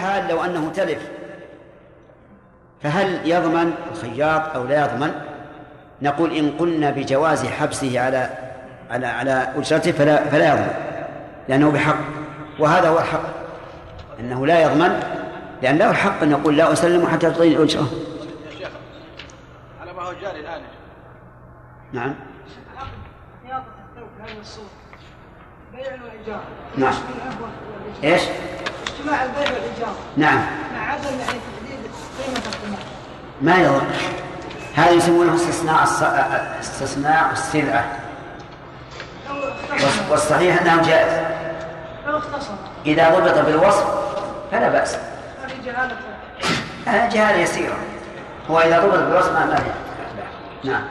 حال لو أنه تلف فهل يضمن الخياط أو لا يضمن؟ نقول إن قلنا بجواز حبسه على على على أجرته فلا فلا يضمن لأنه بحق. وهذا هو الحق أنه لا يضمن لأن له الحق أن يقول لا أسلم حتى تعطيني الأجرة يا شيخ على ما هو جاري الآن. نعم. خياطة الثوب بهذه الصورة بيع وإيجار نعم. إيش؟ اجتماع البيع والإيجار. نعم. مع عدم يعني تحديد قيمة ما يضر. هذا يسمونه استثناء. استثناء السلعة. والصحيح أنه جائز. لو اختصر. إذا ضبط بالوصف فلا بأس. هذه جهالة. هذه جهالة يسيرة. هو إذا ضبط بالوصف ما ما نعم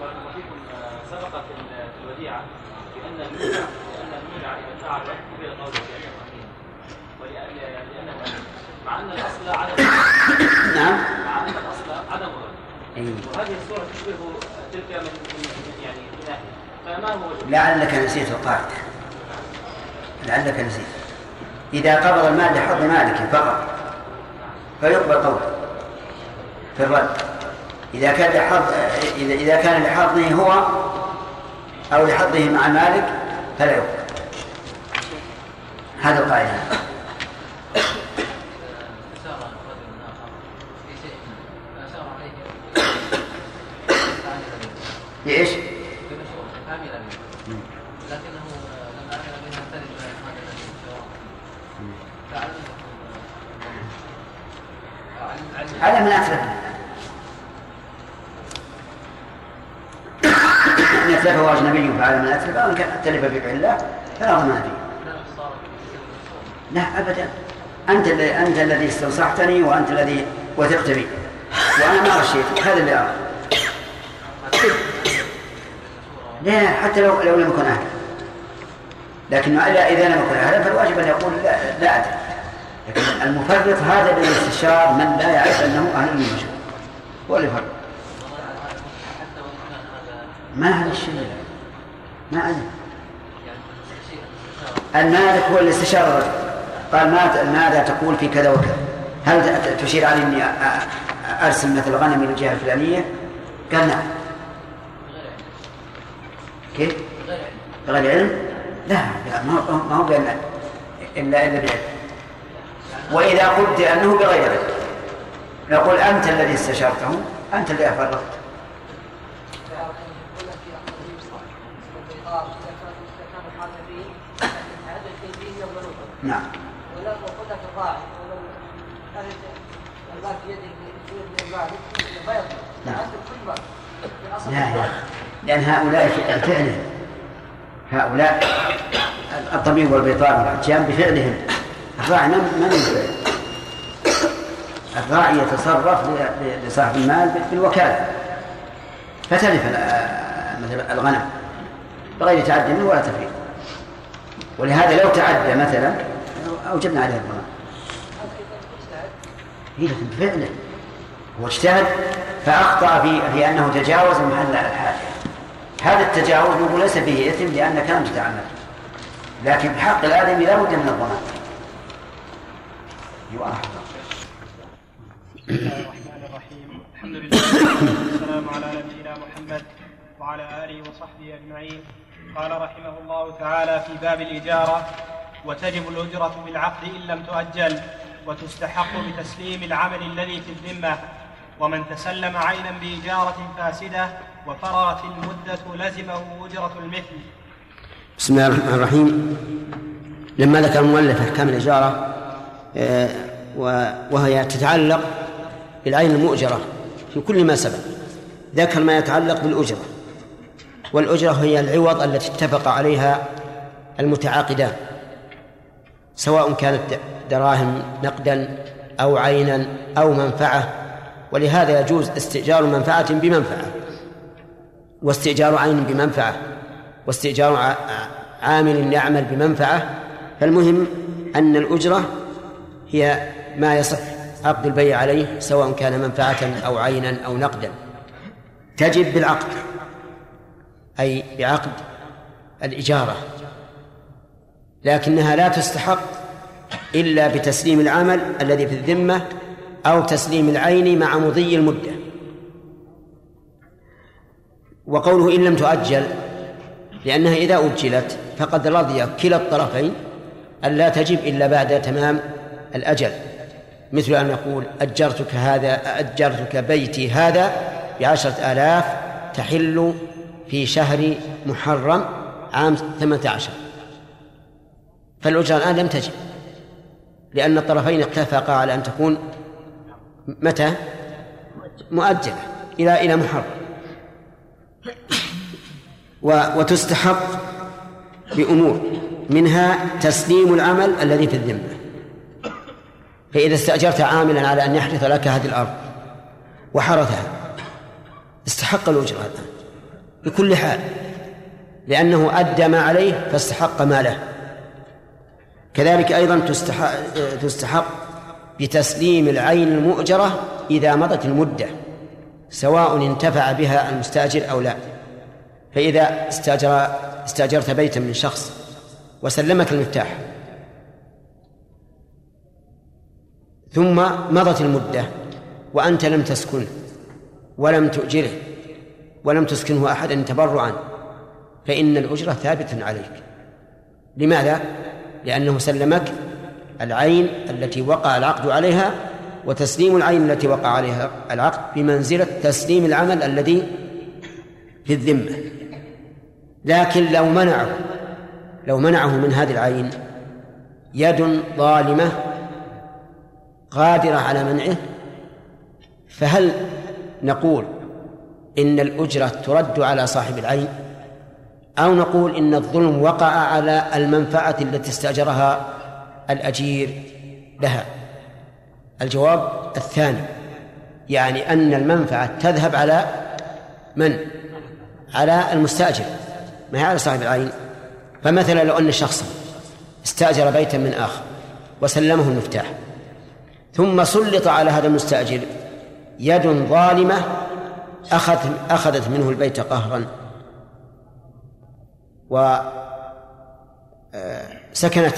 بارك الله فيكم آه، سبق في ال- في الوديعة بأن المودع بأن المودع إذا فعل قبل قوله بأنه أمين ولأن لأنه أمين مع أن الأصل عدم نعم. عدم أي. وهذه الصورة تشبه تلك من يعني فما هو لعلك نسيت القاعدة. لعلك نسيت. إذا قبض المال لحظ مالك فقط. فيقبل قوله. في الرد. إذا كان لحظ إذا كان لحظه هو أو لحظه مع مالك فلا يقبل. هذا القاعدة أشار رجل آخر في شيء فأشار عليه لإيش؟ لكنه تلف هذا علم هذا من أتلف إن أتلفه أجنبي فعل من أتلف أو إن كان أتلف بفعل الله فلا ضمان فيه لا ابدا. أنت الذي أنت الذي استنصحتني وأنت الذي وثقت بي وأنا ما غشيتك هذا اللي أرى. لا حتى لو لو لم يكن أهلا لكن اذا لم يكن أهلا فالواجب أن يقول لا لا ادري لكن المفرط هذا الذي استشار من لا يعرف أنه أهل للمشروع هو اللي يفرط. ما هذا الشيء؟ ما استشارة المالك هو اللي استشار قال ماذا تقول في كذا وكذا؟ هل تشير علي إني أرسل مثل غنمي للجهه الفلانية؟ قال نعم. كيف؟ بغير علم؟ لا لا ما هو بأن إلا الا بعلم وإذا قلت أنه بغير علم نقول أنت الذي استشرته أنت الذي افرطت نعم ولا الراعي ولو. عندك كل باب لأن هؤلاء فعلا هؤلاء الطبيب والبيطار والحجام بفعلهم. الراعي ما من الراعي يتصرف لصاحب المال بالوكالة. فتلف مثلا الغنم بغير تعدي منه ولا تفريط. ولهذا لو تعدى مثلا أوجبنا عليه الضمان هي لكن بفعله. هو اجتهد فأخطأ في في أنه تجاوز محل الحاجة. هذا التجاوز نقول ليس فيه إثم لأنك لم تتعمد لكن بحق الآدمي لا بد من الضمان. يؤاخذ. بسم الله الرحمن الرحيم. الحمد لله والسلام على نبينا محمد وعلى آله وصحبه أجمعين. قال رحمه الله تعالى في باب الإجارة وتجب الأجرة بالعقد إن لم تؤجل وتستحق بتسليم العمل الذي في الذمة. ومن تسلم عينا بإجارة فاسدة وفرغت المدة لزمه أجرة المثل. بسم الله الرحمن الرحيم. لما ذكر المؤلف أحكام الإجارة آه، وهي تتعلق بالعين المؤجرة في كل ما سبق. ذكر ما يتعلق بالأجرة. والأجرة هي العوض التي اتفق عليها المتعاقدان سواء كانت دراهم نقدا أو عينا أو منفعة. ولهذا يجوز استئجار منفعة بمنفعة. واستئجار عين بمنفعة واستئجار عامل يعمل بمنفعة فالمهم أن الأجرة هي ما يصح عقد البيع عليه سواء كان منفعة أو عينا أو نقدا. تجب بالعقد أي بعقد الإجارة لكنها لا تستحق إلا بتسليم العمل الذي في الذمة أو تسليم العين مع مضي المدة. وقوله إن لم تؤجل لأنها إذا أجلت فقد رضي كلا الطرفين أن لا تجب إلا بعد تمام الأجل. مثل أن يقول أجرتك هذا أجرتك بيتي هذا بعشرة آلاف تحل في شهر محرم عام ثمانية عشر. فالأجرة الآن لم تجب لأن الطرفين اتفقا على أن تكون متى؟ مؤجلة إلى إلى محرم. وتستحق بأمور. منها تسليم العمل الذي في الذمة. فإذا استأجرت عاملا على أن يحرث لك هذه الأرض وحرثها استحق الأجرة بكل حال لأنه أدى ما عليه فاستحق ما له. كذلك أيضا تستحق, تستحق بتسليم العين المؤجرة إذا مضت المدة. سواء انتفع بها المستأجر أو لا. فإذا استأجر استأجرت بيتا من شخص وسلمك المفتاح. ثم مضت المدة وأنت لم تسكنه ولم تؤجره ولم تسكنه أحدا تبرعا فإن الأجرة ثابتة عليك. لماذا؟ لأنه سلمك العين التي وقع العقد عليها وتسليم العين التي وقع عليها العقد بمنزلة تسليم العمل الذي في الذمة. لكن لو منعه لو منعه من هذه العين يد ظالمة قادرة على منعه فهل نقول إن الأجرة ترد على صاحب العين؟ أو نقول إن الظلم وقع على المنفعة التي استأجرها الأجير لها؟ الجواب الثاني يعني أن المنفعة تذهب على من؟ على المستأجر ما هي على صاحب العين فمثلا لو أن شخصا استأجر بيتا من آخر وسلمه المفتاح ثم سلط على هذا المستأجر يد ظالمة أخذت أخذت منه البيت قهرا وسكنت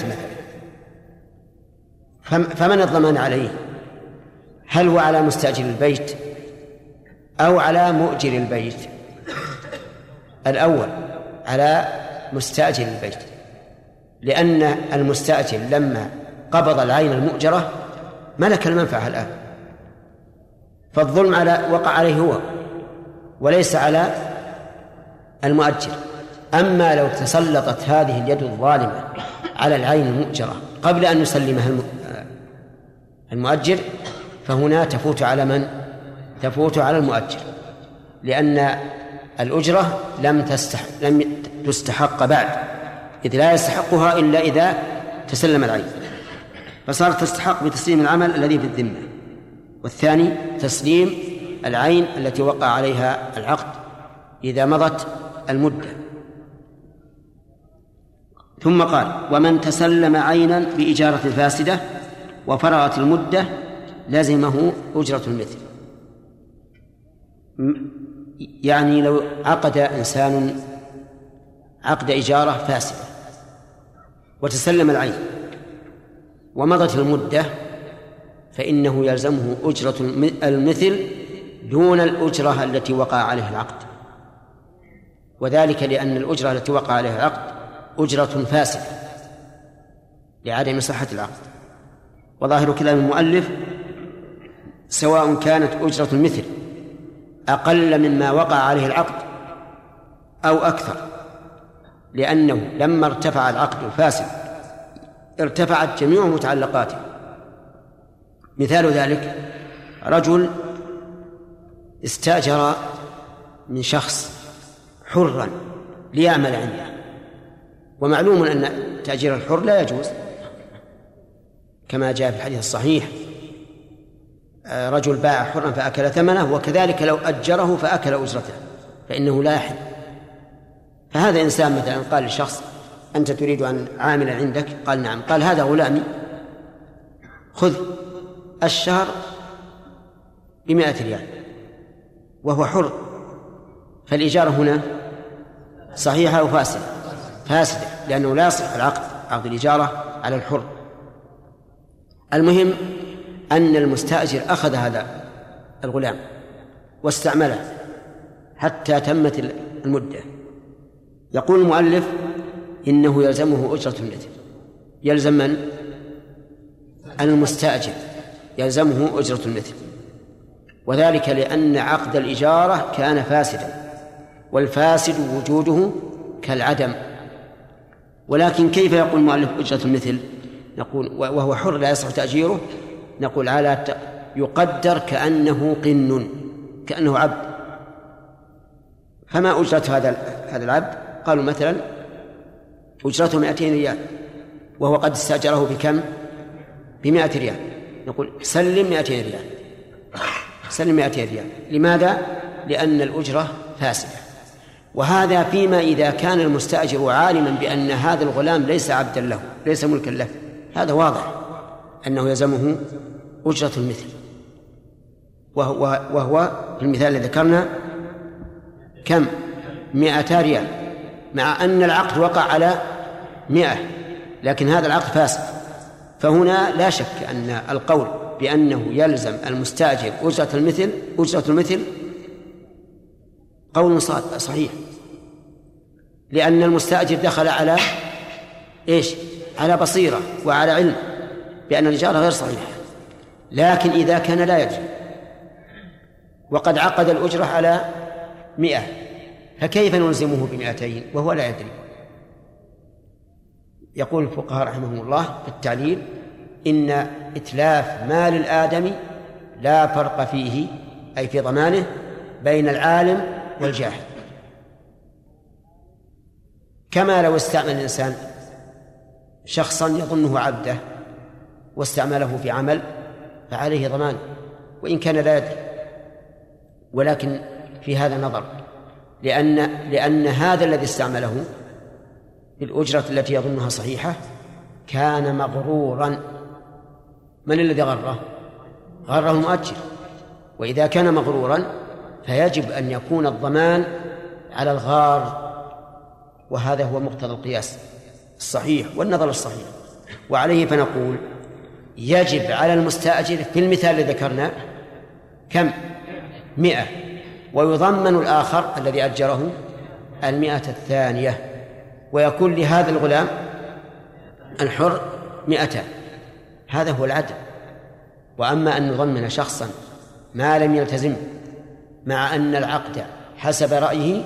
مثلا فمن الضمان عليه هل هو على مستأجر البيت أو على مؤجر البيت؟ الأول على مستأجر البيت. لأن المستأجر لما قبض العين المؤجرة ملك المنفعة الآن. فالظلم على وقع عليه هو وليس على المؤجر. أما لو تسلطت هذه اليد الظالمة على العين المؤجرة قبل أن يسلمها المؤجر فهنا تفوت على من؟ تفوت على المؤجر لأن الأجرة لم تستحق لم تستحق بعد إذ لا يستحقها إلا إذا تسلم العين فصارت تستحق بتسليم العمل الذي في الذمة والثاني تسليم العين التي وقع عليها العقد إذا مضت المدة ثم قال ومن تسلم عينا بإجارة فاسدة وفرغت المدة لزمه أجرة المثل. يعني لو عقد إنسان عقد إجارة فاسدة وتسلم العين ومضت المدة فإنه يلزمه أجرة المثل دون الأجرة التي وقع عليها العقد. وذلك لأن الأجرة التي وقع عليها العقد أجرة فاسدة لعدم صحة العقد. وظاهر كلام المؤلف سواء كانت أجرة المثل أقل مما وقع عليه العقد أو أكثر لأنه لما ارتفع العقد الفاسد ارتفعت جميع متعلقاته. مثال ذلك رجل استأجر من شخص حرا ليعمل عنده ومعلوم أن تأجير الحر لا يجوز كما جاء في الحديث الصحيح. رجل باع حرا فأكل ثمنه وكذلك لو أجره فأكل أجرته فإنه لا يحل. فهذا إنسان مثلا قال لشخص أنت تريد أن عاملا عندك؟ قال نعم. قال هذا غلامي خذ الشهر بمائة ريال وهو حر فالإجارة هنا صحيحة أو فاسدة فاسدة لأنه لا يصح العقد عقد الإجارة على الحر. المهم أن المستأجر أخذ هذا الغلام واستعمله حتى تمت المدة. يقول المؤلف إنه يلزمه أجرة المثل يلزم من؟ المستأجر. يلزمه أجرة المثل وذلك لأن عقد الإجارة كان فاسدا والفاسد وجوده كالعدم. ولكن كيف يقول المؤلف أجرة المثل نقول وهو حر لا يصح تأجيره نقول على يقدر كأنه قن كأنه عبد. فما أجرة هذا هذا العبد؟ قالوا مثلا أجرته 200 ريال وهو قد استأجره بكم؟ بمائة ريال. نقول سلم 200 ريال. سلم 200 ريال. لماذا؟ لأن الأجرة فاسدة. وهذا فيما إذا كان المستأجر عالما بأن هذا الغلام ليس عبدا له ليس ملكا له. هذا واضح. أنه يلزمه أجرة المثل. وهو, وهو في المثال الذي ذكرنا كم؟ مئتا ريال. مع أن العقد وقع على مئة لكن هذا العقد فاسد. فهنا لا شك أن القول بأنه يلزم المستأجر أجرة المثل أجرة المثل قول صحيح. لأن المستأجر دخل على إيش؟ على بصيرة وعلى علم بأن الإجارة غير صحيحة لكن إذا كان لا يدري وقد عقد الأجرة على مئة. فكيف نلزمه بمئتين؟ وهو لا يدري. يقول الفقهاء رحمهم الله في التعليل إن إتلاف مال الآدمي لا فرق فيه أي في ضمانه بين العالم والجاهل. كما لو استعمل الإنسان شخصا يظنه عبده واستعمله في عمل فعليه ضمان وإن كان لا يدري. ولكن في هذا نظر لأن لأن هذا الذي استعمله بالأجرة التي يظنها صحيحة كان مغرورا. من الذي غره؟ غره المؤجر. وإذا كان مغرورا فيجب أن يكون الضمان على الغار. وهذا هو مقتضى القياس الصحيح والنظر الصحيح. وعليه فنقول يجب على المستأجر في المثال الذي ذكرنا كم؟ مئة. ويضمن الآخر الذي أجره المئة الثانية. ويكون لهذا الغلام الحر مئتان هذا هو العدل. وأما أن نضمن شخصا ما لم يلتزم مع أن العقد حسب رأيه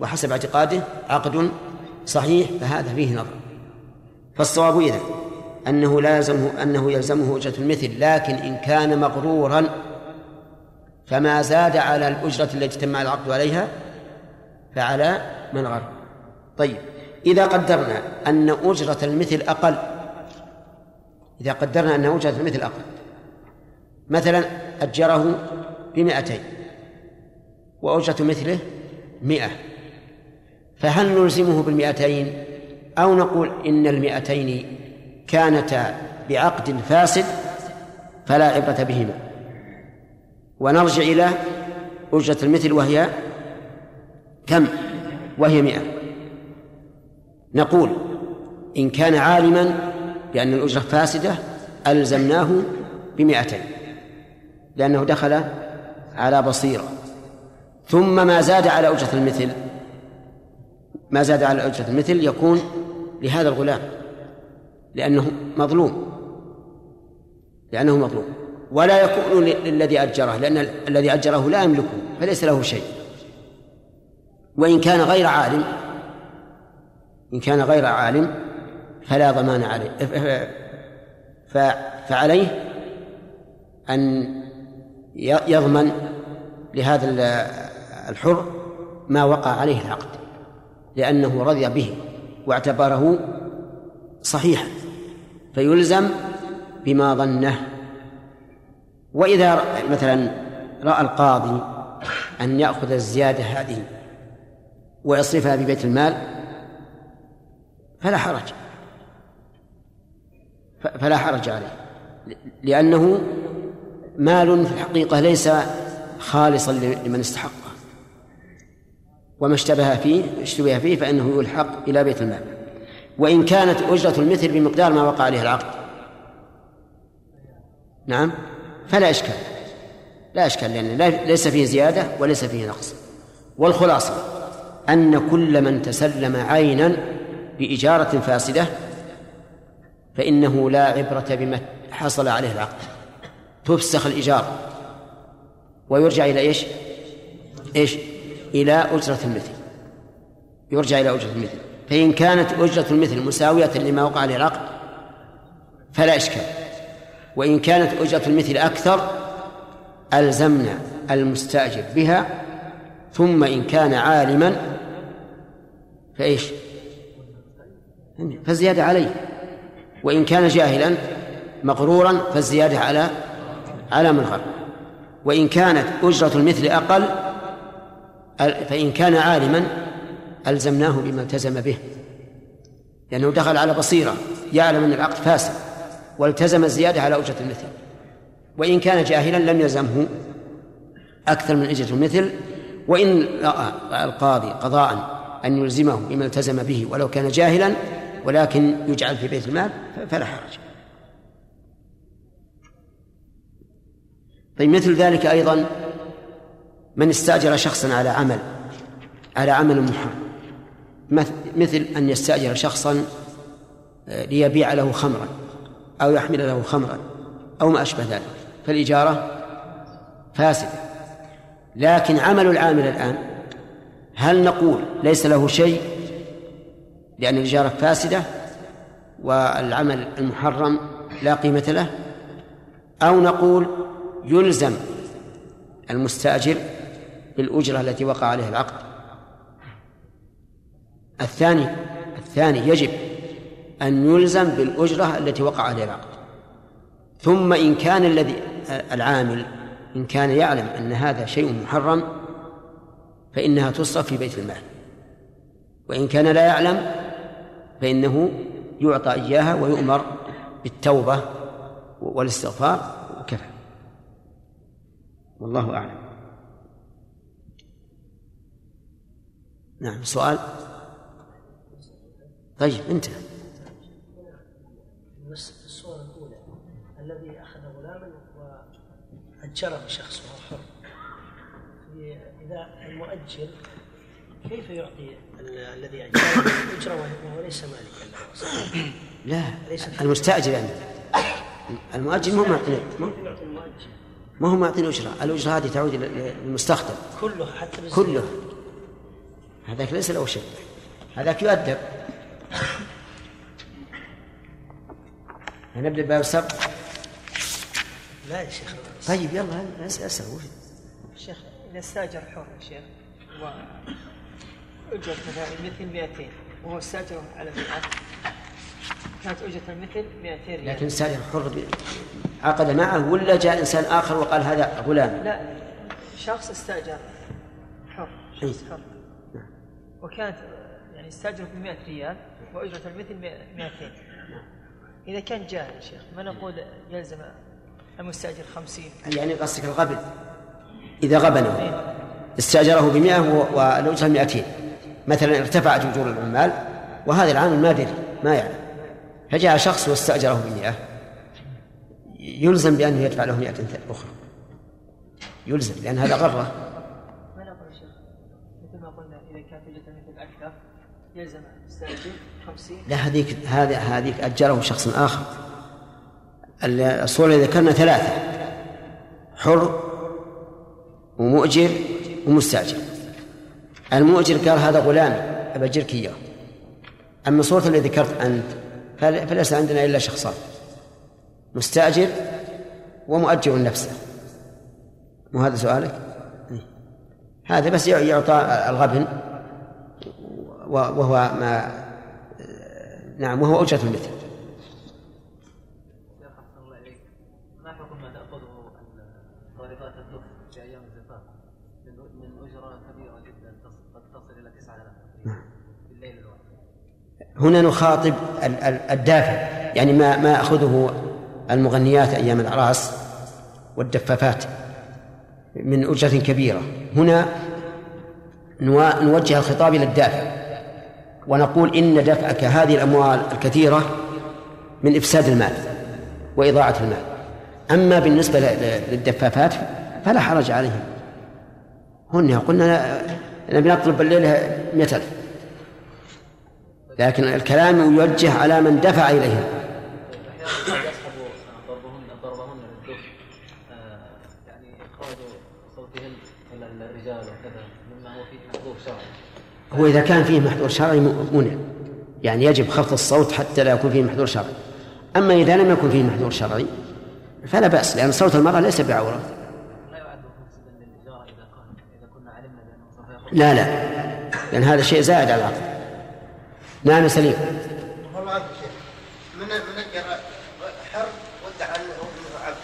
وحسب اعتقاده عقد صحيح فهذا فيه نظر. فالصواب إذن أنه لا يلزمه أنه يلزمه أجرة المثل لكن إن كان مغرورا فما زاد على الأجرة التي تم العقد عليها فعلى من غر طيب إذا قدرنا أن أجرة المثل أقل إذا قدرنا أن أجرة المثل أقل مثلا أجره بمئتين وأجرة مثله مئة فهل نلزمه بالمئتين؟ أو نقول إن المئتين كانتا بعقد فاسد فلا عبرة بهما. ونرجع إلى أجرة المثل وهي كم؟ وهي مئة. نقول إن كان عالما بأن الأجرة فاسدة ألزمناه بمئتين لأنه دخل على بصيرة. ثم ما زاد على أجرة المثل ما زاد على أجرة المثل يكون لهذا الغلام. لأنه مظلوم. لأنه مظلوم. ولا يكون للذي أجره لأن الذي أجره لا يملكه فليس له شيء. وإن كان غير عالم إن كان غير عالم فلا ضمان عليه. فعليه أن يضمن لهذا الحر ما وقع عليه العقد لأنه رضي به واعتبره صحيحا. فيلزم بما ظنه. وإذا مثلا رأى القاضي أن يأخذ الزيادة هذه ويصرفها في بيت المال فلا حرج. فلا حرج عليه. لأنه مال في الحقيقة ليس خالصا لمن استحقه. وما اشتبه فيه اشتبه فيه فإنه يلحق إلى بيت المال. وإن كانت أجرة المثل بمقدار ما وقع عليه العقد. نعم؟ فلا إشكال. لا إشكال لأن ليس فيه زيادة وليس فيه نقص. والخلاصة أن كل من تسلم عينا بإجارة فاسدة فإنه لا عبرة بما حصل عليه العقد. تفسخ الإجارة ويرجع إلى إيش؟ إيش؟ إلى أجرة المثل. يرجع إلى أجرة المثل. فإن كانت أجرة المثل مساوية لما وقع عليه العقد فلا إشكال. وإن كانت أجرة المثل أكثر ألزمنا المستأجر بها ثم إن كان عالما فإيش؟ فالزيادة عليه. وإن كان جاهلا مغرورا فالزيادة على على من غر وإن كانت أجرة المثل أقل فإن كان عالما ألزمناه بما التزم به. لأنه دخل على بصيرة يعلم أن العقد فاسد والتزم الزيادة على أجرة المثل. وإن كان جاهلا لم يلزمه أكثر من أجرة المثل. وإن رأى القاضي قضاء أن يلزمه بما التزم به ولو كان جاهلا ولكن يجعل في بيت المال فلا حرج. طيب مثل ذلك أيضا من استأجر شخصا على عمل على عمل محرم. مثل أن يستأجر شخصا ليبيع له خمرا أو يحمل له خمرا أو ما أشبه ذلك. فالإجارة فاسدة. لكن عمل العامل الآن هل نقول ليس له شيء؟ لأن الإجارة فاسدة والعمل المحرم لا قيمة له. أو نقول يلزم المستأجر بالأجرة التي وقع عليه العقد. الثاني الثاني يجب أن يلزم بالأجرة التي وقع عليها العقد. ثم إن كان الذي العامل إن كان يعلم أن هذا شيء محرم فإنها تصرف في بيت المال. وإن كان لا يعلم فإنه يعطى إياها ويؤمر بالتوبة والاستغفار وكفى. والله أعلم. نعم سؤال؟ طيب انتهى بس الصورة الأولى الذي أخذ غلاما وأجره شخص وهو حر إذا المؤجر كيف يعطي ال- الذي أجره الأجرة وهو ليس مالكا له؟ لا ليس المستأجر يعني. المؤجر ما هو معطي ما- هو معطي الأجرة. الأجرة هذه تعود إلى المستخدم. كله حتى. كله. هذاك ليس له شيء. هذاك يؤدب. نبدأ باب السبق لا يا شيخ. طيب يلا أسأل وش؟ شيخ إذا استأجر حر يا شيخ وأجرة مثلا مثل 200 وهو استأجره على 100 كانت أجرة المثل 200 ريال. لكن استأجر حر عقد معه ولا جاء إنسان آخر وقال هذا غلام؟ لا شخص استأجر حر. شخص حر. وكانت يعني استأجره ب 100 ريال وأجرة المثل 200 إذا كان جاهل يا شيخ ما نقول يلزم المستأجر 50 يعني قصدك الغبن. إذا غبنه استأجره بمئة و- والأجرة مئتين. مثلا ارتفعت أجور العمال وهذا العامل ما دري ما يعلم فجاء شخص واستأجره بمئة. يلزم بأنه يدفع له مئة أخرى. يلزم لأن هذا غرة ما نقول يا شيخ مثل ما قلنا إذا كانت أجرة المثل أكثر يلزم المستأجر 50 لا هذيك هذا هذيك أجره شخص آخر. ال- الصورة اللي ذكرنا ثلاثة حر ومؤجر ومستأجر. المؤجر قال هذا غلامي أبجرك إياه. أما الصورة اللي ذكرت أنت فل- فليس عندنا إلا شخصان مستأجر ومؤجر نفسه. مو هذا سؤالك؟ إيه. هذا بس يعطى الغبن. وهو ما نعم وهو أجرة المثل. شيخ أحسن الله إليك ما حكم ما تأخذه طالبات الدف في أيام الزفاف؟ من من أجرة كبيرة جدا تصل قد تصل إلى 9000 نعم. في الليل الواحد. هنا نخاطب ال- ال- الدافع يعني ما ما أخذه المغنيات أيام الأعراس والدفافات من أجرة كبيرة. هنا نوجه الخطاب إلى الدافع. ونقول إن دفعك هذه الأموال الكثيرة من إفساد المال وإضاعة المال. أما بالنسبة للدفافات فلا حرج عليهم. هن قلنا نبي نطلب الليلة مئة ألف. لكن الكلام يوجه على من دفع إليهم يعني صوتهن الرجال وكذا مما هو فيه شرعي هو إذا كان فيه محظور شرعي منع. يعني يجب خفض الصوت حتى لا يكون فيه محظور شرعي. أما إذا لم يكن فيه محظور شرعي فلا بأس لأن صوت المرأة ليس بعورة. لا لا لأن هذا شيء زائد على العقل. نعم سليم. من من حر ودع ابنه عبد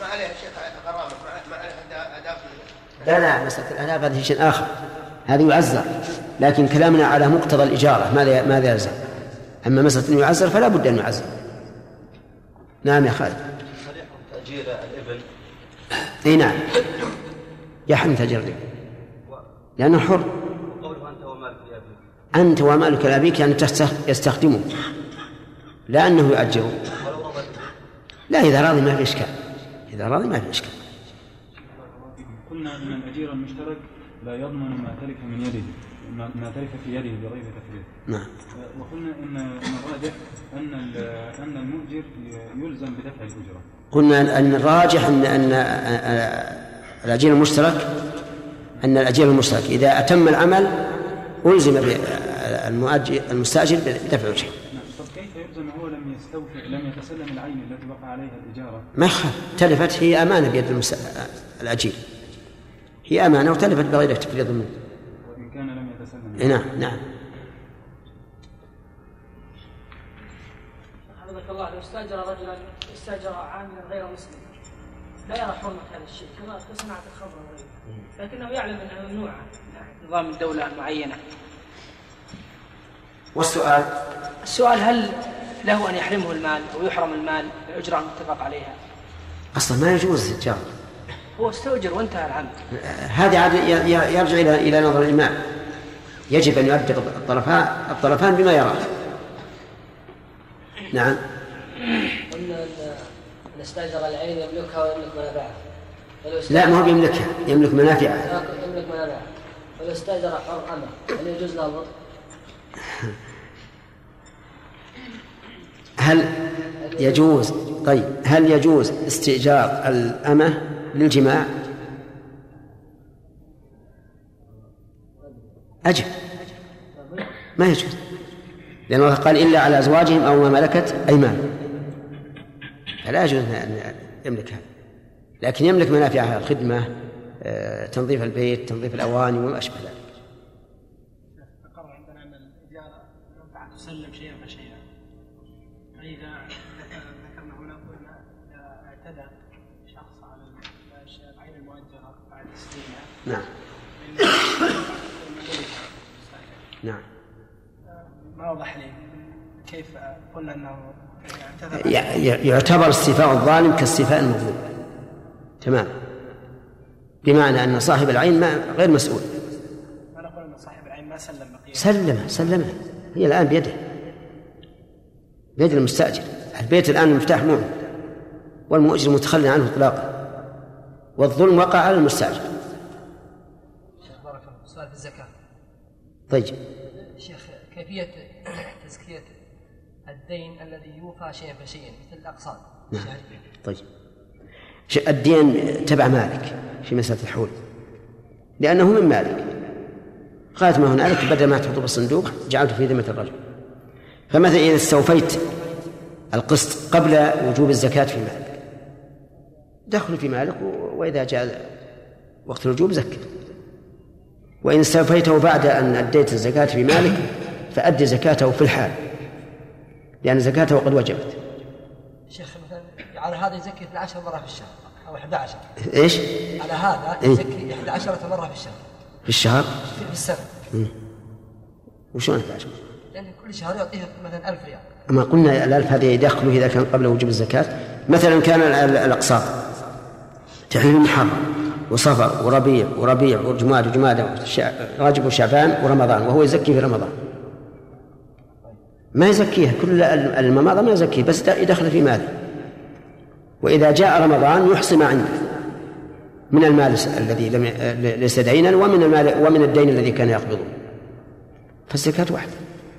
ما عليه شيخ غرامه ما- عليه اداب لا لا مسألة الآداب هذه شيء آخر. هذه يعزر لكن كلامنا على مقتضى الإجارة ماذا ماذا يلزم؟ أما مسألة أنه يعزر فلا بد أن يعزر نعم يا خالد. هل يحكم تأجير الإبل اي نعم يحرم تأجير الإبل لأنه حر. أنت ومالك لأبيك يعني يستخدمه لا أنه يؤجره لا إذا راضي ما في إشكال. إذا راضي ما في إشكال. قلنا أن الأجير المشترك لا يضمن ما تلف من يده ما تلف في يده بغير تفريط نعم. وقلنا إن إن الراجح أن أن المؤجر يلزم بدفع الأجرة. قلنا أن الراجح أن أن الأجير المشترك أن الأجير المشترك إذا أتم العمل ألزم المؤجر المستأجر بدفع وجهه نعم. طب كيف يلزم هو لم يستوفي لم يتسلم العين التي وقع عليها الإجارة؟ ما يخالف. تلفت هي أمانة بيد المس... الأجير. هي أمانة وتلفت بغير تفريط منه. وإن كان لم يتسلم. إيه نعم نعم. حفظك الله لو استاجر رجلا استاجر عاملا غير مسلم لا يرى حرمه هذا الشيء. كما كصناعه الخمر وغيره لكنه يعلم انها ممنوعه نظام الدولة المعينة والسؤال؟ السؤال هل له أن يحرمه المال أو يحرم المال؟ بالأجرة المتفق عليها. أصلا ما يجوز الإتجار هو استؤجر وانتهى العمد هذه عاد يرجع إلى إلى نظر الإمام. يجب أن يؤدب الطرفان الطرفان بما يرى. نعم. قلنا أن أن استأجر العين يملكها ويملك منافعها. لا ما هو استأجر- بيملكها. يملك منافعها. يملك منافعها. ولو استأجر حر امه هل يجوز له الوطء؟ هل يجوز طيب هل يجوز استئجار الأمة؟ للجماع. أجب ما يجوز. لأن الله قال إلا على أزواجهم أو ما ملكت أيمانهم. فلا يجوز أن يملك هذا. لكن يملك منافعها الخدمة آه، تنظيف البيت تنظيف الأواني وما أشبه ذلك. نعم. نعم. ما وضح لي كيف قلنا أنه يعتبر استيفاء الظالم كاستيفاء المظلوم. تمام. بمعنى أن صاحب العين ما غير مسؤول. ما نقول أن صاحب العين ما سلم بقية. سلمه سلمه هي الآن بيده. بيد المستأجر. البيت الآن المفتاح معه. والمؤجر متخلى عنه إطلاقا. والظلم وقع على المستأجر شيخ بارك الله فيك. سؤال في الزكاة طيب. شيخ كيفية تزكية الدين الذي يوفى شيئا فشيئا مثل الأقساط؟ نعم. طيب. الدين تبع مالك في مسألة الحول. لأنه من مالك. غاية ما هنالك بدل ما تحطه بالصندوق جعلته في ذمة الرجل. فمثلا إذا استوفيت القسط قبل وجوب الزكاة في مالك؟ دخل في مالك وإذا جاء وقت الوجوب زكى وإن استوفيته بعد أن أديت الزكاة في مالك فأدي زكاته في الحال لأن زكاته قد وجبت. شيخ مثلا على هذا يزكي 12 مرة في الشهر أو 11 إيش؟ على هذا إيه. يزكي 11 مرة في الشهر. في الشهر؟ في السنة. وشلون 11 لأن كل شهر يعطيه مثلا 1000 ريال. أما قلنا الألف هذه يدخله إذا كان قبل وجوب الزكاة مثلا كان ال- ال- الأقساط تحريم محرم وصفر وربيع وربيع وجماد وجمادة وشع- رجب وشعبان ورمضان وهو يزكي في رمضان. ما يزكيها كل ال- المماضة ما يزكيه بس يدخل في ماله. وإذا جاء رمضان يحصي ما عنده من المال الذي لم ليس دينا ومن المال ومن الدين الذي كان يقبضه. فالزكاة واحدة.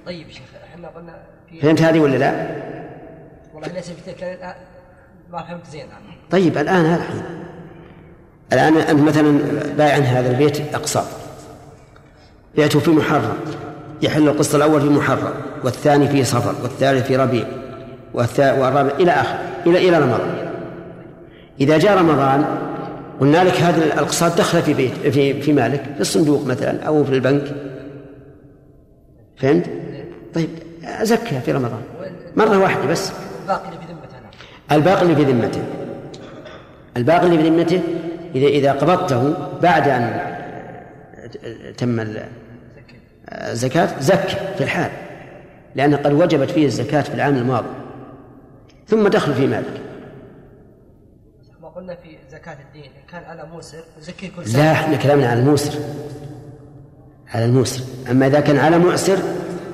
طيب شيخ إحنا قلنا فهمت هذه ولا لا؟ والله ليس في تلك ما فهمت زين. طيب الآن هذا الحين الآن أنت مثلا بايع هذا البيت أقساط بعته في محرم. يحل القسط الأول في محرم والثاني في صفر والثالث في ربيع والرابع إلى آخر إلى إلى رمضان. إذا جاء رمضان قلنا لك هذه الأقساط دخل في بيت في في مالك في الصندوق مثلا أو في البنك. فهمت؟ طيب زكها في رمضان. مرة واحدة بس. الباقي اللي في ذمته الباقي اللي في ذمته الباقي اللي في ذمته إذا إذا قبضته بعد أن تم ال- الزكاة زك في الحال لأن قد وجبت فيه الزكاة في العام الماضي. ثم دخل في مالك. ما قلنا في زكاة الدين إن كان على موسر يزكي كل لا سنة إحنا كلامنا على الموسر. على الموسر. أما إذا كان على معسر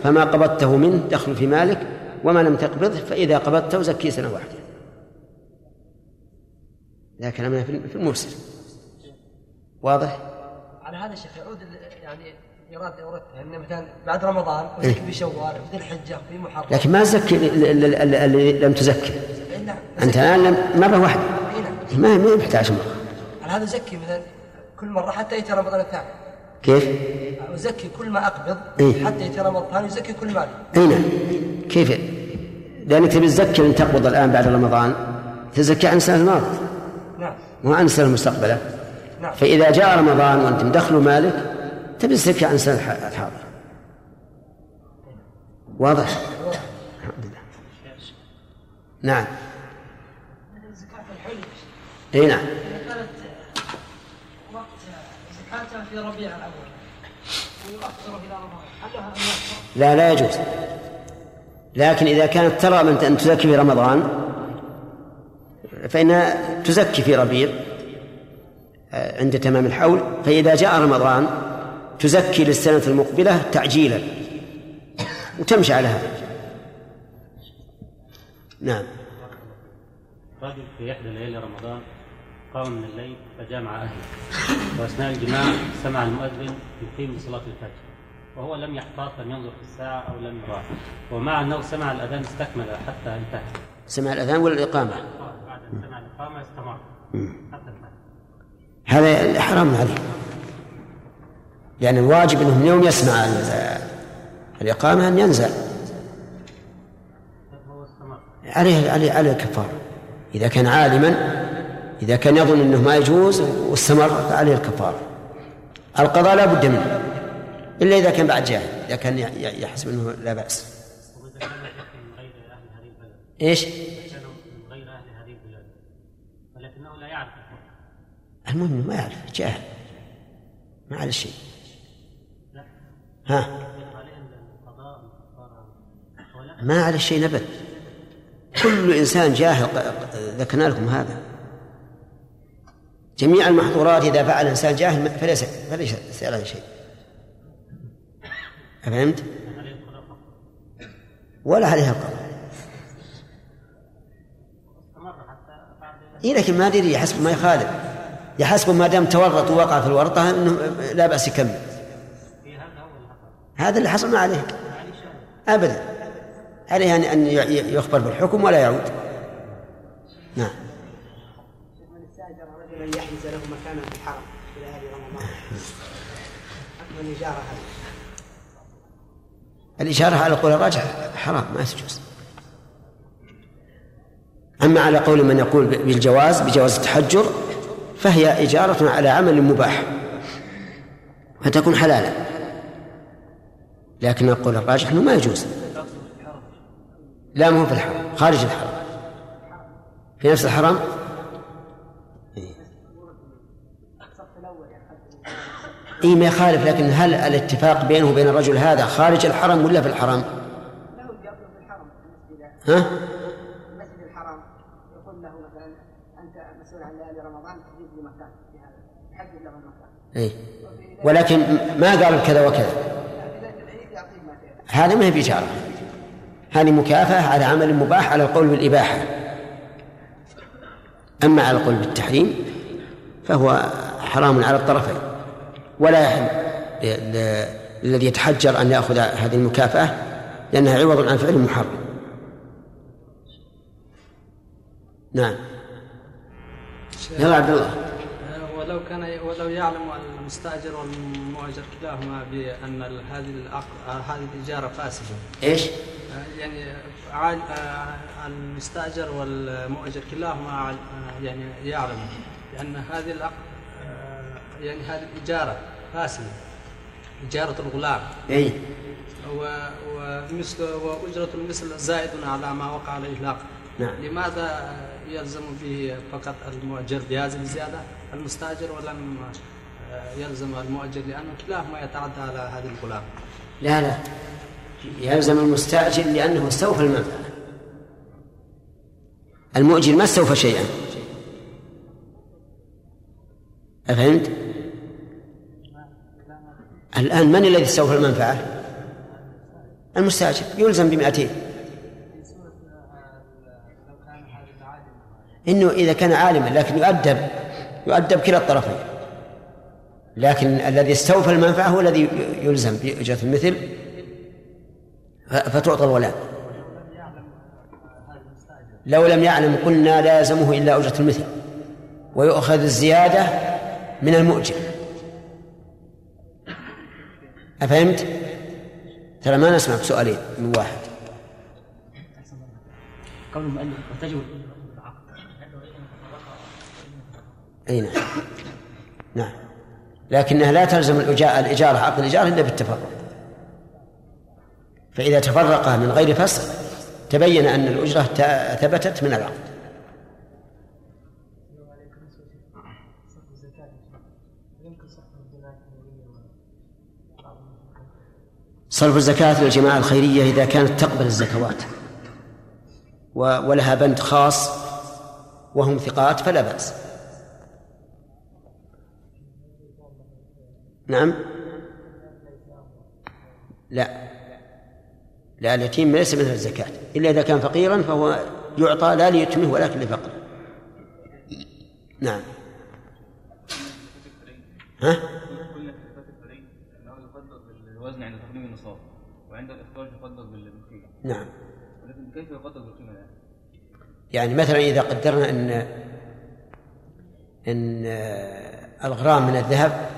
فما قبضته منه دخل في مالك وما لم تقبضه فإذا قبضته زكي سنة واحدة. لا كلامنا في في الموسر واضح؟ على هذا الشيخ يعود يعني يراد يورثها أن مثلا بعد رمضان إيه. وزكي في شوال وفي ذي الحجة وفي محرم لكن ما زكي ال- ال- ال- اللي لم تزكي إيه نعم. أنت الآن لم- مرة واحدة إيه نعم. ما ما يحتاج مرة على هذا زكي مثلا كل مرة حتى يأتي رمضان الثاني كيف؟ أزكي كل ما أقبض إيه. حتى يأتي رمضان الثاني يزكي كل مالي أي نعم كيف؟ لأنك تبي تزكي أن تقبض الآن بعد رمضان تزكي عن السنة الماضية مو عن السنة المستقبلة نعم. فإذا جاء رمضان وأنت مدخل مالك تبي تزكي عن السنة الح- الحاضرة واضح؟ الحمد لله نعم. زكاة الحلي إي نعم. كانت وقت زكاتها في ربيع الأول ويؤخر إلى رمضان؟ لا لا يجوز. لكن إذا كانت ترى من أن تزكي في رمضان فإنها تزكي في ربيع آه، عند تمام الحول فإذا جاء رمضان تزكي للسنة المقبلة تعجيلا وتمشي على هذا. نعم. رجل في إحدى ليالي رمضان قام من الليل فجامع أهله وأثناء الجماع سمع المؤذن يقيم صلاة الفجر وهو لم يحتاط لم ينظر في الساعة أو لم يراها ومع أنه سمع الأذان استكمل حتى انتهى. سمع الأذان ولا الإقامة الإقامة استمر. هذا حرام عليه لأن الواجب أنه من يوم يسمع ال- الإقامة أن ينزل. عليه عليه عليه الكفارة إذا كان عالما إذا كان يظن أنه ما يجوز واستمر فعليه الكفارة القضاء لا بد منه. إلا إذا كان بعد جاهل إذا كان يحسب أنه لا بأس. وإذا ولكنه لا يعرف الفرق. المهم ما يعرف جاهل. ما عليه شيء. لا. ها؟ ما عليه شيء نبت. كل إنسان جاهل ذكرنا لكم هذا. جميع المحظورات إذا فعل إنسان جاهل فليس فليس عليه شيء. أفهمت؟ ولا عليها القضاء استمر حتى إيه لكن ما أدري يحسب ما يخالف. يحسب ما دام تورط ووقع في الورطة أنه لا بأس يكمل. هذا اللي حصل ما عليه أبدا. عليه أن أن ي- يخبر بالحكم ولا يعود. نعم. له مكانا في الحرم رمضان الإشارة على قول الراجح حرام ما تجوز أما على قول من يقول بالجواز بجواز التحجر فهي إجارة على عمل مباح فتكون حلالا. لكن القول الراجح أنه ما يجوز. لا ما هو في الحرم خارج الحرم في نفس الحرم اي ما يخالف لكن هل الاتفاق بينه وبين الرجل هذا خارج الحرم ولا في الحرم؟ ها؟ المسجد الحرام يقول له مثلا أنت مسؤول عن ليالي رمضان تجيب لي مكان في هذا يحدد له اي ولكن ما قال كذا وكذا. يعطيه ما هي بإشارة. هذه مكافأة على عمل مباح على القول بالإباحة. أما على القول بالتحريم فهو حرام على الطرفين. ولا يحل الذي يتحجر أن يأخذ هذه المكافأة لأنها عوض عن فعل محرم. نعم. يلا عبد الله. ولو يعلم المستأجر والمؤجر كلاهما بأن هذه هذه الاجاره فاسدة. إيش؟ آه، يعني عال- آه، المستأجر والمؤجر كلاهما عال- آه، يعني يعلم بأن هذه العقد يعني هذه الاجاره فاسدة. اجاره الغلام. إي. و- ومثل وأجرة المثل زائد على ما وقع عليه العقد نعم. لماذا يلزم به فقط المؤجر بهذه الزيادة. المستاجر ولم آه، يلزم المؤجر لأنه كلاهما يتعدى على هذه الغلام. لا لا. يلزم المستأجر لأنه استوفى المنفعة المؤجر ما استوفى شيئا. أفهمت؟ الآن من الذي استوفى المنفعة؟ المستأجر. يلزم بمئتين. إنه إذا كان عالما لكن يؤدب يؤدب كلا الطرفين. لكن الذي استوفى المنفعة هو الذي يلزم بإجرة المثل فتعطى الولاء. لو لم يعلم قلنا لا يلزمه إلا أجرة المثل. ويؤخذ الزيادة من المؤجر. أفهمت؟ ترى ما نسمع بسؤالين من واحد. قول المؤلف أي نعم. نعم. لكنها لا تلزم الإجارة, عقد الإجارة إلا بالتفرق. فإذا تفرق من غير فسخ تبين أن الأجرة ثبتت من العقد. صرف الزكاة للجماعة الخيرية إذا كانت تقبل الزكوات. ولها بند خاص وهم ثقات فلا بأس. نعم. لا. لا اليتيم ليس مثل الزكاة. إلا إذا كان فقيرا فهو يعطى لا ليتمه ولكن لفقره. نعم. ها؟ عند تقديم النصاب وعند يقدر بالقيمه نعم. ولكن كيف يقدر بالقيمه الان؟ يعني مثلا إذا قدرنا أن أن آه، الغرام من الذهب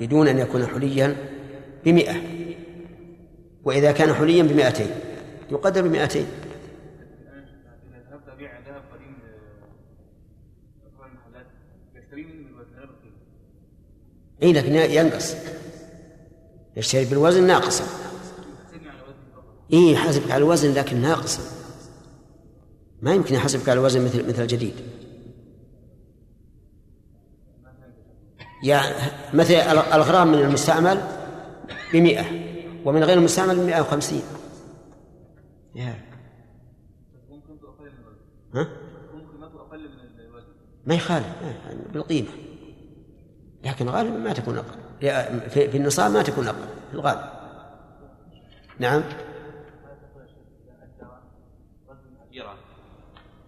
بدون أن يكون حليا بمئة. وإذا كان حليا بمئتين يقدر بمئتين. إي لكن ينقص. يشتري بالوزن ناقصا. إي يحاسبك على الوزن لكن ناقصا. ما يمكن يحاسبك على الوزن مثل مثل الجديد. يعني مثل الغرام من المستعمل بمئة ومن غير المستعمل بمئة وخمسين. ها؟ ما يخالف بالقيمة. لكن غالبا ما تكون أقل. في النصاب ما تكون أقل في الغالب. نعم.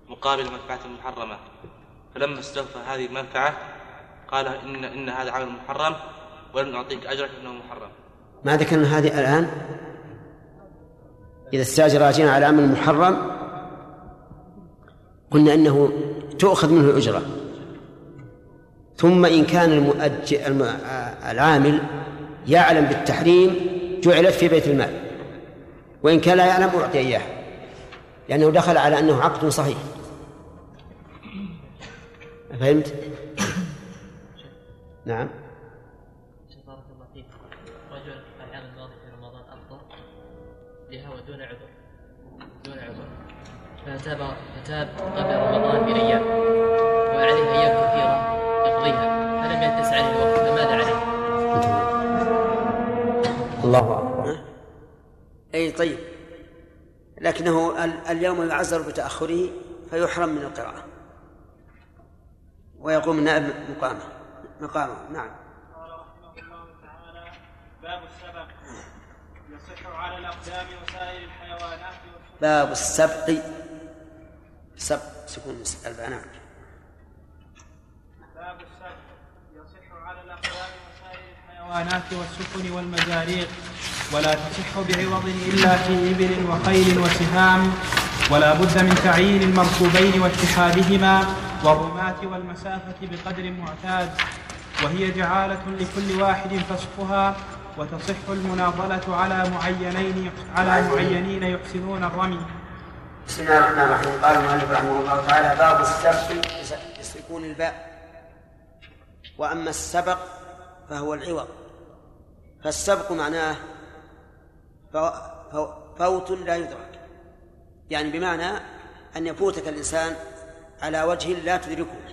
مقابل منفعة محرمة. فلما استوفى هذه المنفعة قال إن إن هذا عمل محرم ولم نعطيك أجرك إنه محرم. ما ذكرنا هذه الآن؟ إذا استاجر راجعا على عمل محرم قلنا أنه تؤخذ منه الأجرة. ثم إن كان المؤجر الم- العامل يعلم بالتحريم جعلت في بيت المال. وإن كان لا يعلم أعطي إياه. لأنه دخل على أنه عقد صحيح. فهمت؟ نعم. بارك الله فيك. رجل العام الماضي في رمضان افطر لهوى دون عذر. دون عذر. فتاب فتاب قبل رمضان بأيام. وعليه أيام كثيرة يقضيها. فلم يتسع عليه الوقت فماذا عليه؟ الله أكبر. أي طيب. لكنه ال- اليوم يعذر بتأخره فيحرم من القراءة. ويقوم النائب مقامه. مقامه. نعم. باب السبق. يصح على الأقدام وسائر الحيوانات باب السبق. سبق. سكون الباء نعم. باب السبق. يصح على الأقدام وسائر الحيوانات والسفن والمزاريق. ولا تصح بعوض إلا في إبل وخيل وسهام. ولا بد من تعيين المركوبين واتحادهما. والرماة والمسافة بقدر معتاد. وهي جعالة لكل واحد فسقها وتصح المناضلة على معينين على معينين يحسنون الرمي. بسم الله الرحمن الرحيم. قال المؤلف رحمه الله تعالى باب السبق بسكون الباء. وأما السبق فهو العوض. فالسبق معناه فوت لا يدرك. يعني بمعنى أن يفوتك الإنسان على وجه لا تدركه.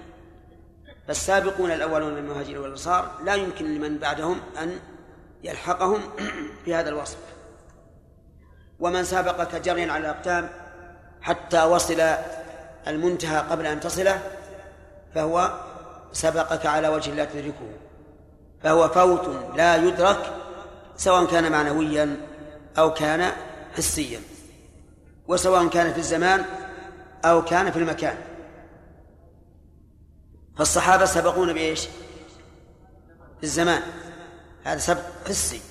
فالسابقون الأولون من المهاجرين والأنصار لا يمكن لمن بعدهم أن يلحقهم في هذا الوصف. ومن سابقك جريا على الأقدام حتى وصل المنتهى قبل أن تصله فهو سبقك على وجه لا تدركه. فهو فوت لا يدرك سواء كان معنويا أو كان حسيا وسواء كان في الزمان أو كان في المكان. فالصحابة سبقونا بإيش؟ في الزمان هذا سبق حسي.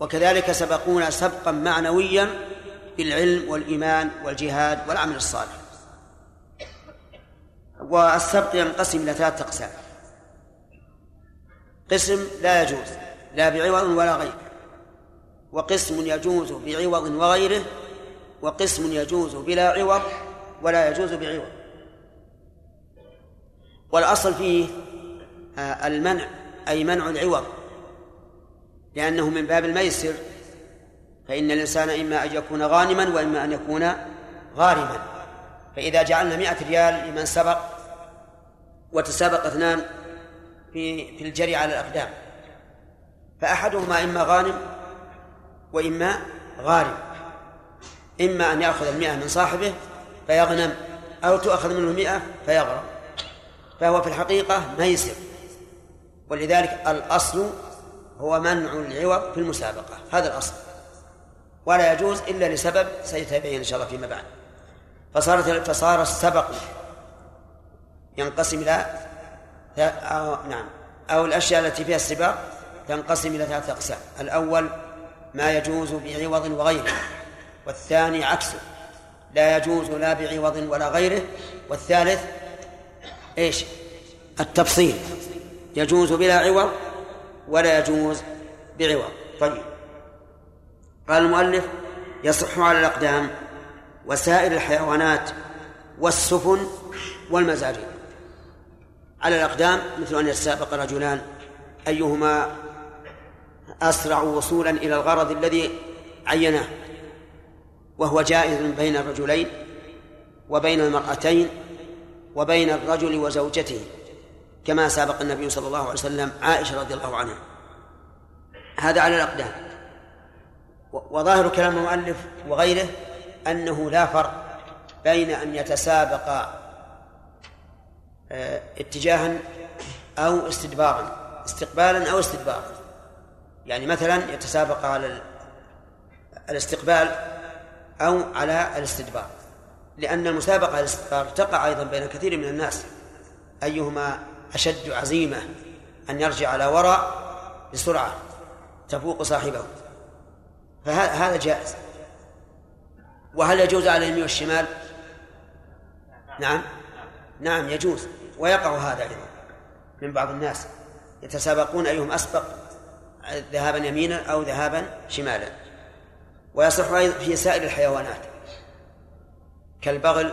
وكذلك سبقونا سبقا معنويا بالعلم والإيمان والجهاد والعمل الصالح. والسبق ينقسم إلى ثلاثة أقسام. قسم لا يجوز لا بعوض ولا غيره. وقسم يجوز بعوض وغيره وقسم يجوز بلا عوض ولا يجوز بعوض. والأصل فيه آه، المنع أي منع العوض. لأنه من باب الميسر فإن الإنسان إما أن يكون غانما وإما أن يكون غارما. فإذا جعلنا مئة ريال لمن سبق وتسابق اثنان في في الجري على الأقدام. فأحدهما إما غانم وإما غارم. إما أن يأخذ المئة من صاحبه فيغنم أو تؤخذ منه المئة فيغرم. فهو في الحقيقة ميسر ولذلك الأصل هو منع العوض في المسابقة. هذا الأصل. ولا يجوز إلا لسبب سيتبين إن شاء الله فيما بعد. فصارت فصار السبق ينقسم إلى أو نعم. أو الأشياء التي فيها السباق تنقسم إلى ثلاثة أقسام. الأول ما يجوز بعوض وغيره والثاني عكسه. لا يجوز لا بعوض ولا غيره والثالث إيش؟ التفصيل. يجوز بلا عوض ولا يجوز بعوض. طيب. قال المؤلف يصح على الأقدام وسائر الحيوانات والسفن والمزاريع على الأقدام مثل أن يتسابق رجلان أيهما أسرع وصولا إلى الغرض الذي عيناه وهو جائز بين الرجلين وبين المرأتين وبين الرجل وزوجته كما سابق النبي صلى الله عليه وسلم عائشة رضي الله عنها. هذا على الأقدام. وظاهر كلام المؤلف وغيره أنه لا فرق بين أن يتسابق آه، اتجاها أو استدبارا استقبالا أو استدبارا. يعني مثلا يتسابق على الاستقبال أو على الاستدبار. لأن المسابقة على الاستدبار تقع أيضا بين كثير من الناس. أيهما أشد عزيمة أن يرجع على وراء بسرعة تفوق صاحبه. فهذا جائز. وهل يجوز على اليمين والشمال؟ نعم. نعم يجوز. ويقع هذا أيضا من بعض الناس. يتسابقون أيهم أسبق ذهابا يمينا أو ذهابا شمالا. ويصح أيضا في سائر الحيوانات. كالبغل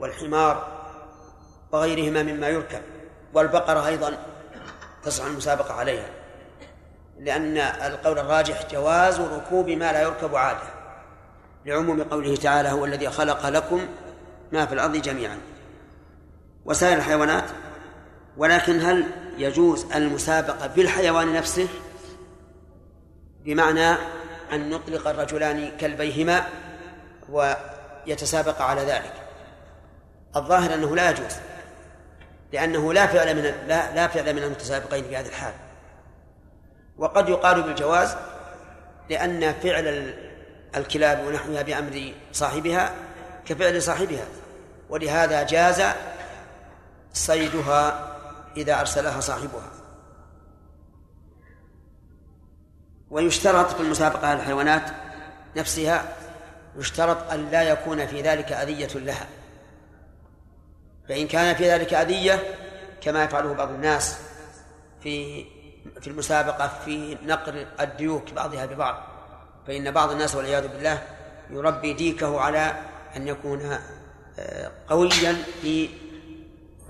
والحمار وغيرهما مما يركب والبقرة أيضا تصح المسابقة عليها لأن القول الراجح جواز ركوب ما لا يركب عادة لعموم قوله تعالى هو الذي خلق لكم ما في الأرض جميعا وسائر الحيوانات. ولكن هل يجوز المسابقة بالحيوان نفسه؟ بمعنى أن نطلق الرجلان كلبيهما ويتسابق على ذلك. الظاهر أنه لا يجوز لأنه لا فعل من لا, لا فعل من المتسابقين في هذه الحال. وقد يقال بالجواز لأن فعل الكلاب ونحوها بأمر صاحبها كفعل صاحبها ولهذا جاز صيدها إذا أرسلها صاحبها. ويشترط في المسابقة على الحيوانات نفسها يشترط أن لا يكون في ذلك أذية لها. فإن كان في ذلك أذية كما يفعله بعض الناس في في المسابقة في نقر الديوك بعضها ببعض. فإن بعض الناس والعياذ بالله يربي ديكه على أن يكون آه، قويا في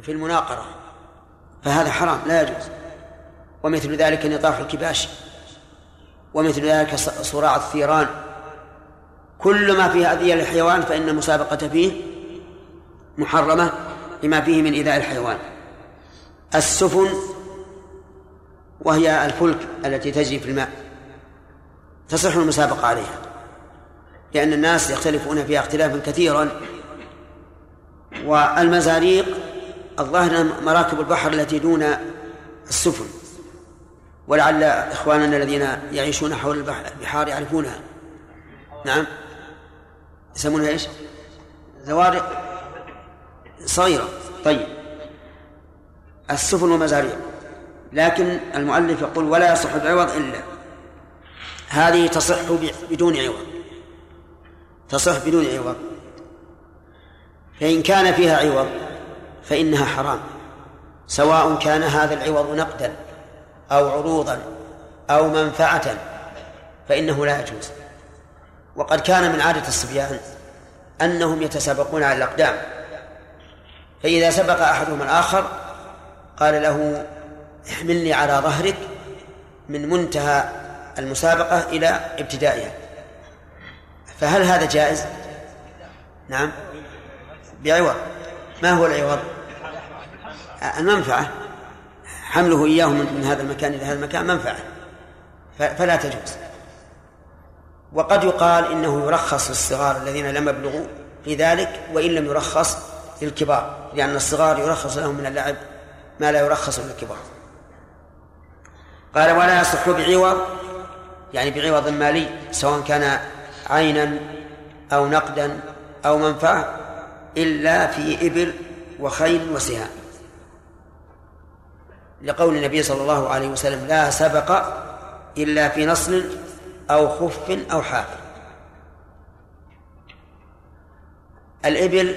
في المناقرة. فهذا حرام لا يجوز. ومثل ذلك نطاح الكباش. ومثل ذلك صراع الثيران. كل ما فيه أذية للحيوان فإن المسابقة فيه محرمة لما فيه من إيذاء الحيوان. السفن وهي الفلك التي تجري في الماء. تصح المسابقة عليها. لأن الناس يختلفون فيها اختلافا كثيرا. والمزاريق الظاهر مراكب البحر التي دون السفن. ولعل إخواننا الذين يعيشون حول البحار يعرفونها. نعم. يسمونها إيش؟ زوارق صغيرة. طيب. السفن ومزاريق لكن المؤلف يقول ولا يصح بعوض إلا. هذه تصح بدون عوض. تصح بدون عوض. فإن كان فيها عوض فإنها حرام. سواء كان هذا العوض نقدا أو عروضا أو منفعة فإنه لا يجوز. وقد كان من عادة الصبيان أنهم يتسابقون على الأقدام. فإذا سبق أحدهم الآخر قال له احملني على ظهرك من منتهى المسابقة إلى ابتدائها. فهل هذا جائز؟ نعم. بعوض. ما هو العوض؟ المنفعة. حمله إياه من هذا المكان إلى هذا المكان منفعة. فلا تجوز. وقد يقال إنه يرخص للصغار الذين لم يبلغوا في ذلك وإن لم يرخص للكبار لأن الصغار يرخص لهم من اللعب ما لا يرخص للكبار. قال ولا يصح بعوض يعني بعوض مالي سواء كان عينا أو نقدا أو منفعة إلا في إبل وخيل وسهام. لقول النبي صلى الله عليه وسلم لا سبق إلا في نصل أو خف أو حافر. الإبل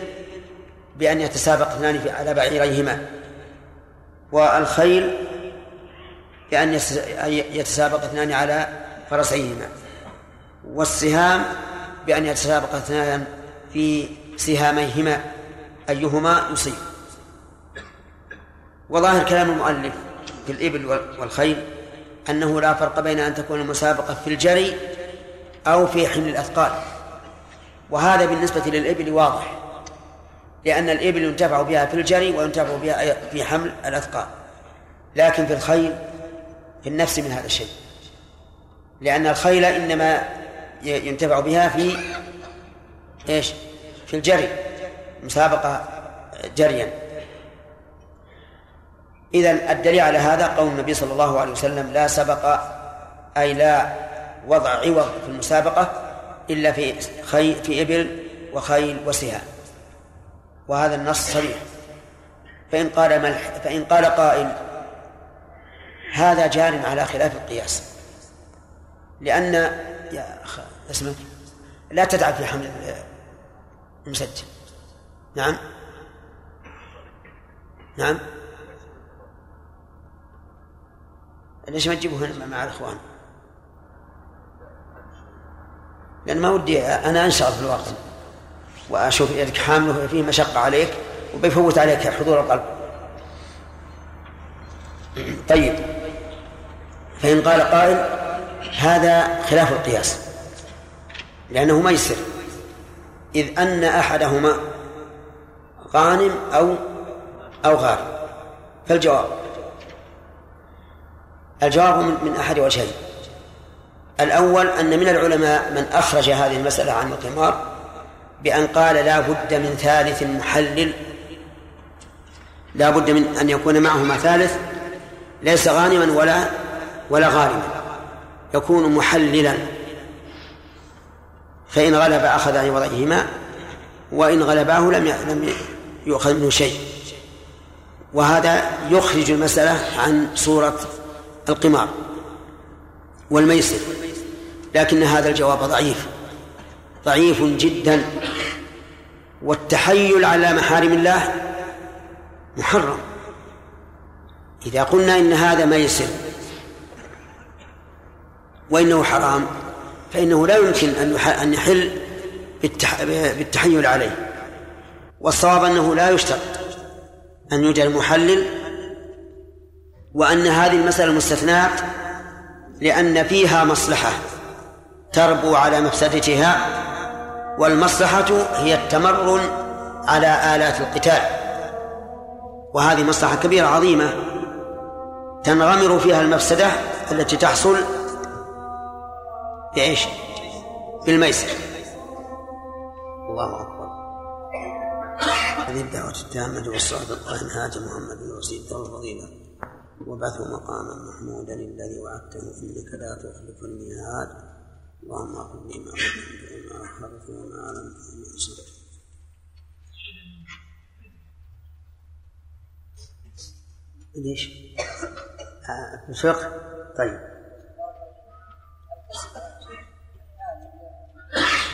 بأن يتسابق اثنان على بعيريهما والخيل بأن يتسابق اثنان على فرسيهما والسهام بأن يتسابق اثنان في سهاميهما أيهما يصيب. وظاهر كلام المؤلف في الإبل والخيل أنه لا فرق بين أن تكون المسابقة في الجري أو في حمل الأثقال. وهذا بالنسبة للإبل واضح لأن الإبل ينتفع بها في الجري وينتفع بها في حمل الأثقال. لكن في الخيل في النفس من هذا الشيء. لأن الخيل إنما ينتفع بها في إيش؟ في الجري مسابقة جريا. إذا الدليل على هذا قول النبي صلى الله عليه وسلم لا سبق أي لا وضع عوض في المسابقة إلا في خي في إبل وخيل وسهام وهذا النص صريح. فإن قال ملح فإن قال قائل هذا جار على خلاف القياس. لأن يا أخ اسمك؟ لا تدع في حمل المسجل. نعم؟ نعم؟ ليش ما تجيبه هنا مع الإخوان. لأن ما ودي أنا أنشغل في الوقت وأشوف يدك حامله فيه مشقة عليك وبيفوت عليك حضور القلب. طيب. فإن قال قائل هذا خلاف القياس. لأنه ميسر إذ أن أحدهما غانم أو أو غارم فالجواب الجواب من أحد وجهين. الأول أن من العلماء من أخرج هذه المسألة عن القمار بأن قال لا بد من ثالث محلل. لا بد من أن يكون معهما ثالث. ليس غانما ولا ولا غارما. يكون محللا. فإن غلب أخذ عن وضعهما وإن غلباه لم لم يؤخذ منه شيء. وهذا يخرج المسألة عن صورة القمار والميسر لكن هذا الجواب ضعيف ضعيف جدا. والتحيل على محارم الله محرم. إذا قلنا إن هذا ميسر وإنه حرام فإنه لا يمكن أن يحل بالتحيل عليه. والصواب أنه لا يشترط أن يوجد المحلل وأن هذه المسألة مستثنات لأن فيها مصلحة تربو على مفسدتها والمصلحة هي التمرن على آلات القتال. وهذه مصلحة كبيرة عظيمة تنغمر فيها المفسدة التي تحصل بإيش؟ بالميسر. الله أكبر. هذه الدعوة التامة والصلاة القائمة هاج محمد وسيد الفضيلة وبعثه مقاما محمودا الذي وعدته إنك لا تخلف الميعاد. اللهم اغفر لي ما قدمت وما أخرت وما اعلمت وما اسرت ليش؟ الفقه؟ طيب.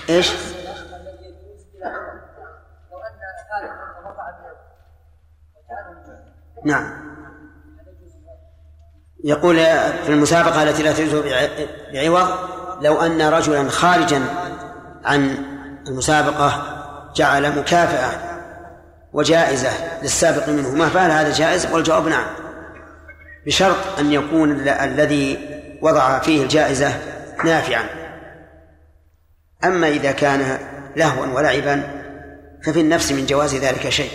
إيش؟ نعم. يقول في المسابقة التي لا تجوز بعوض لو أن رجلا خارجا عن المسابقة جعل مكافأة وجائزة للسابق منه ما فعل هذا جائز؟ والجواب نعم. بشرط أن يكون الذي وضع فيه الجائزة نافعا. أما إذا كان لهوا ولعبا ففي النفس من جواز ذلك شيء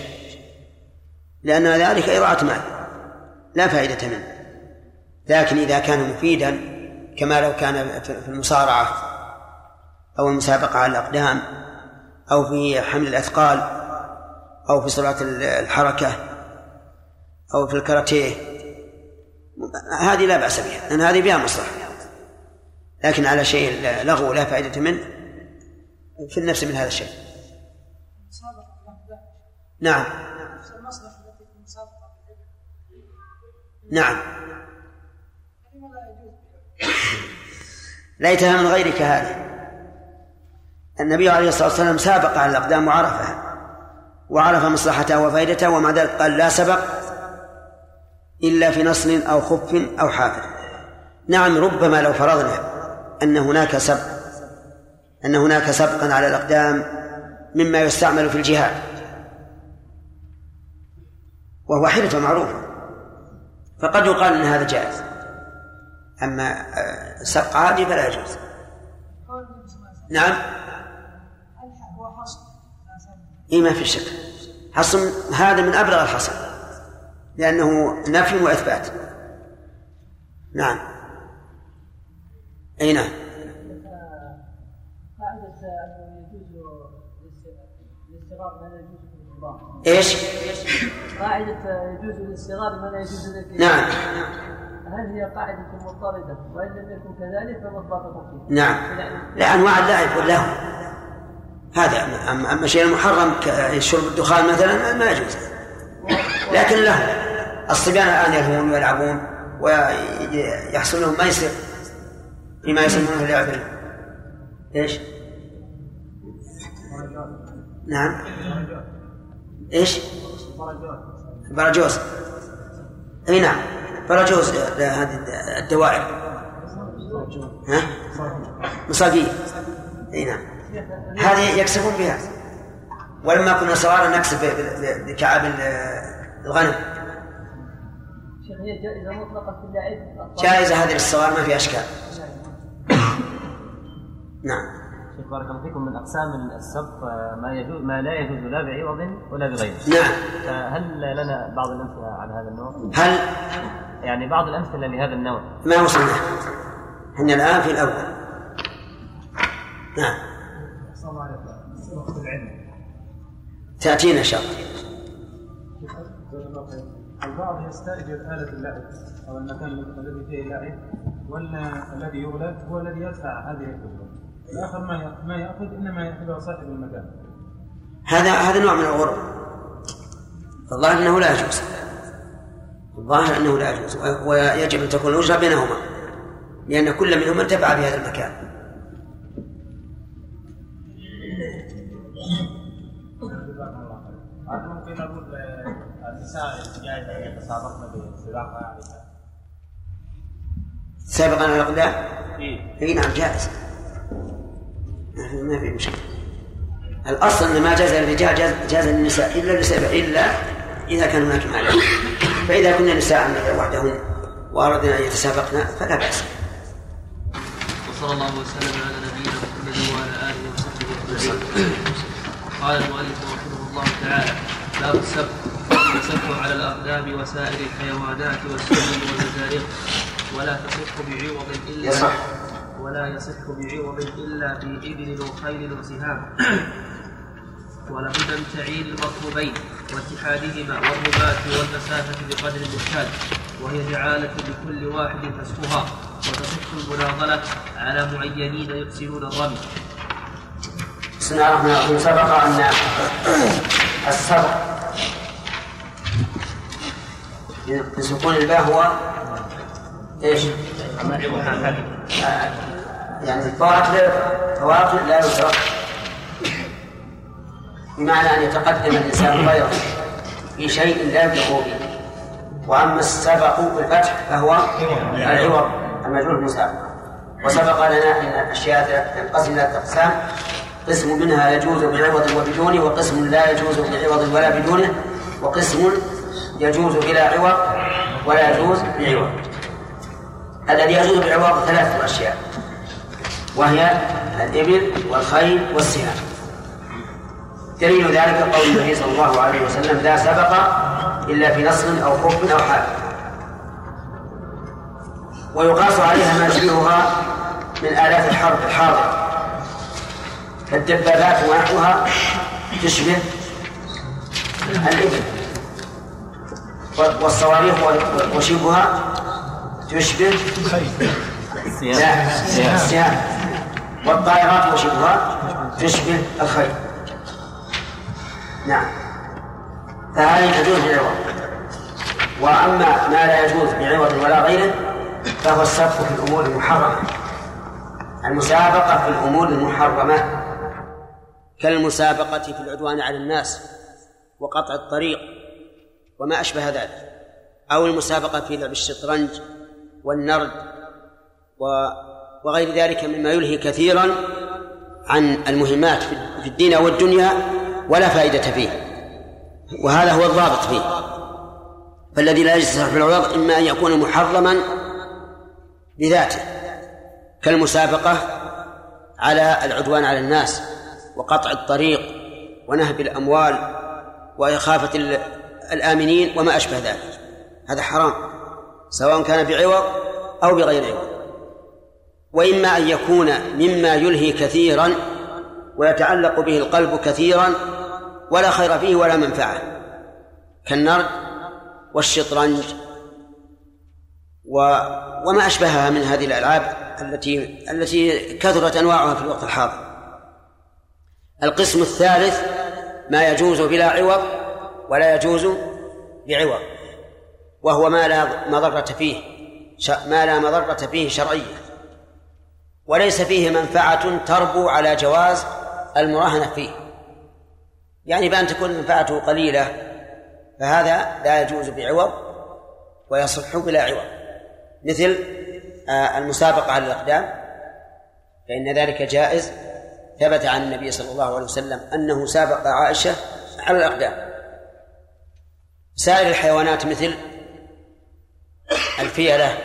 لأن ذلك إضاعة مال لا فائدة منه. لكن إذا كان مفيدا كما لو كان في المصارعة أو المسابقة على الأقدام أو في حمل الأثقال أو في سرعة الحركة أو في الكاراتيه هذه لا بأس بها لأن هذه بها مصلحة. لكن على شيء لغو لا فائدة منه في النفس من هذا الشيء. نعم. نعم. ليتها من غيرك هذه. النبي عليه الصلاة والسلام سابق على الأقدام وعرفها وعرف مصلحتها وفائدتها ومع ذلك قال لا سبق إلا في نصل أو خف أو حافر. نعم ربما لو فرضنا أن هناك سبق أن هناك سبقا على الأقدام مما يستعمل في الجهاد. وهو حرفة معروفة. فقد يقال أن هذا جائز. أما آه، سبق عادي فلا يجوز. نعم؟ اي ما في شك. حصن هذا من أبلغ الحصن لأنه نفي وإثبات. نعم. أي نعم. إيش؟ قاعدة يجوز الاستغاثة ما لا يجوز نعم. هل هي قاعدة مضطردة؟ وإن لم يكن كذلك فيه نعم. لا أنواع اللعب واللهو هذا أما شيء المحرم كشرب الدخان مثلا ما يجوز. لكن له. الصبيان الآن يلهون ويلعبون ويحصل لهم ميسر فيما يسمونه اللعب. إيش؟ نعم. إيش؟ براجوز أي نعم. براجوز هذه الدوائر. ها؟ مصابيح إي نعم. هذه يكسبون بها. ولما كنا صغارا نكسب بكعاب الغنم. جائزة مطلقة في جائزة هذه للصغار ما في أشكال. نعم. شيخ بارك الله فيكم من أقسام السبق ما يجوز ما لا يجوز لا بعوض ولا بغيره. نعم. فهل لنا بعض الأمثلة على هذا النوع؟ هل يعني بعض الأمثلة لهذا النوع. ما وصلنا. إحنا الآن في الأول. نعم. السلام عليكم. تأتينا إن شاء الله. البعض يستأجر آلة اللعب أو المكان الذي فيه لعب وأن الذي يغلب هو الذي يدفع هذه الأجرة. الآخر ما ما يأخذ إنما يأخذها صاحب المكان. هذا هذا نوع من الغرب. الظاهر أنه لا يجوز. الظاهر أنه لا يجوز ويجب أن تكون الأجرة بينهما لأن كل منهما انتفع بهذا المكان ممكن نقول النساء جائز ان يتسابقن بسباق سابقا على الأقدام إيه. إي نعم جائز ما في مشكلة. الأصل أن ما جاز للرجال جاز, جاز للنساء إلا لسبب إلا إذا كان هناك مانع فإذا كنا نساء وحدهن وأردنا أن يتسابقن فلا بأس. وصلى الله وسلم على نبينا محمد وعلى آله وصحبه أجمعين. قال المؤلف رحمه الله تعالى باب السبت. السبت على الأقدام وسائر الحيوانات والسنن والمزارق ولا تصح بعوض إلا يصح. ولا يصح بعوض إلا في ابل وخيل وسهام ولابد من تعيين المطلوبين واتحادهما والرباط والمسافة بقدر المحتاج وهي جعالة لكل واحد فسخها وتصح المناضلة على معينين يحسنون الرمي. بسم الله الرحمن الرحيم. سبق أن السبق بسكون الباء هو إيش؟ يعني فواكه فواكه لا يدرك. بمعنى أن يتقدم الإنسان غيره في شيء لا يبلغ به. وأما السبق بالفتح فهو العوض المجهول المسابقة وسبق لنا أن الأشياء تنقسم إلى أقسام. قسم منها يجوز بعوض وبدونه وقسم لا يجوز بعوض ولا بدونه وقسم يجوز بلا عوض ولا يجوز بعوض. الذي يجوز بعوض ثلاثة أشياء. وهي الإبل والخيل والسهام دليل ذلك قول النبي صلى الله عليه وسلم لا سبق إلا في نصر أو خف أو حال. ويقاس عليها ما يشبهها من آلات الحرب الحاضرة. فالدبابات ونحوها تشبه الإبل. والصواريخ وشبهها تشبه لا السهام والطائرات وشبهها تشبه الخيل. نعم. فهذه تجوز بعوض. وأما ما لا يجوز بعوض ولا غيره فهو السبق في الأمور المحرمة. المسابقة في الأمور المحرمة. كالمسابقة في العدوان على الناس وقطع الطريق وما أشبه ذلك. أو المسابقة في لعب الشطرنج والنرد وغير ذلك مما يلهي كثيرا عن المهمات في الدين والدنيا ولا فائدة فيه. وهذا هو الضابط فيه. فالذي لا يجوز في العوض إما أن يكون محرما بذاته كالمسابقة على العدوان على الناس وقطع الطريق ونهب الأموال وإخافة الآمنين وما أشبه ذلك. هذا حرام سواء كان بعوض أو بغير عوض. وإما أن يكون مما يلهي كثيرا ويتعلق به القلب كثيرا ولا خير فيه ولا منفعة. كالنرد والشطرنج و... وما أشبهها من هذه الألعاب التي التي كثرت أنواعها في الوقت الحاضر. القسم الثالث ما يجوز بلا عوض ولا يجوز بعوض وهو ما لا مضرة فيه ما لا مضرة فيه شرعية وليس فيه منفعة تربو على جواز المراهنة فيه. يعني بأن تكون منفعته قليلة فهذا لا يجوز بعوض ويصح بلا عوض. مثل آه، المسابقة على الأقدام فإن ذلك جائز. ثبت عن النبي صلى الله عليه وسلم أنه سابق عائشة على الأقدام. سائر الحيوانات مثل الفيلة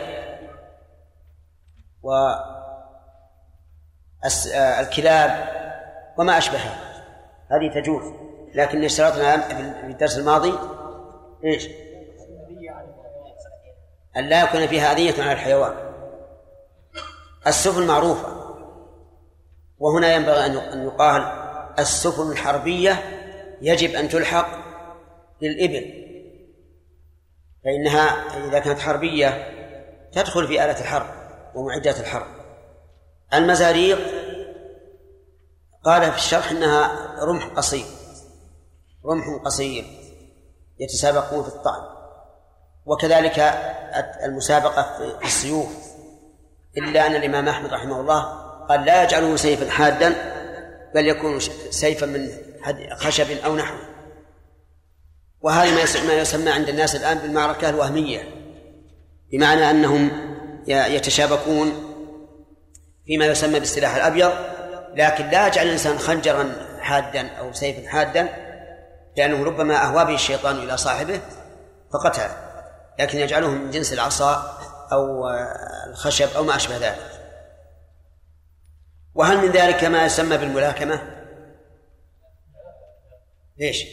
والكلاب وما أشبهها هذه تجوز لكن اشترطنا في الدرس الماضي إيش؟ أن لا يكون فيها أذية على الحيوان. السفن معروفة. وهنا ينبغي أن يقال السفن الحربية يجب أن تلحق بالإبل. فإنها إذا كانت حربية تدخل في آلة الحرب ومعدات الحرب. المزاريق. قال في الشرح إنها رمح قصير رمح قصير يتسابقون في الطعن وكذلك المسابقة في السيوف. إلا أن الإمام أحمد رحمه الله قال لا يجعله سيفا حادا بل يكون سيفا من خشب أو نحو. وهذا ما يسمى عند الناس الآن بالمعركة الوهمية بمعنى أنهم يتشابكون فيما يسمى بالسلاح الأبيض لكن لا يجعل الإنسان خنجرا حادا أو سيفا حادا لأنه ربما أهوى به الشيطان إلى صاحبه فقتله لكن يجعله من جنس العصا أو الخشب أو ما أشبه ذلك وهل من ذلك ما يسمى بالملاكمة؟ ليش؟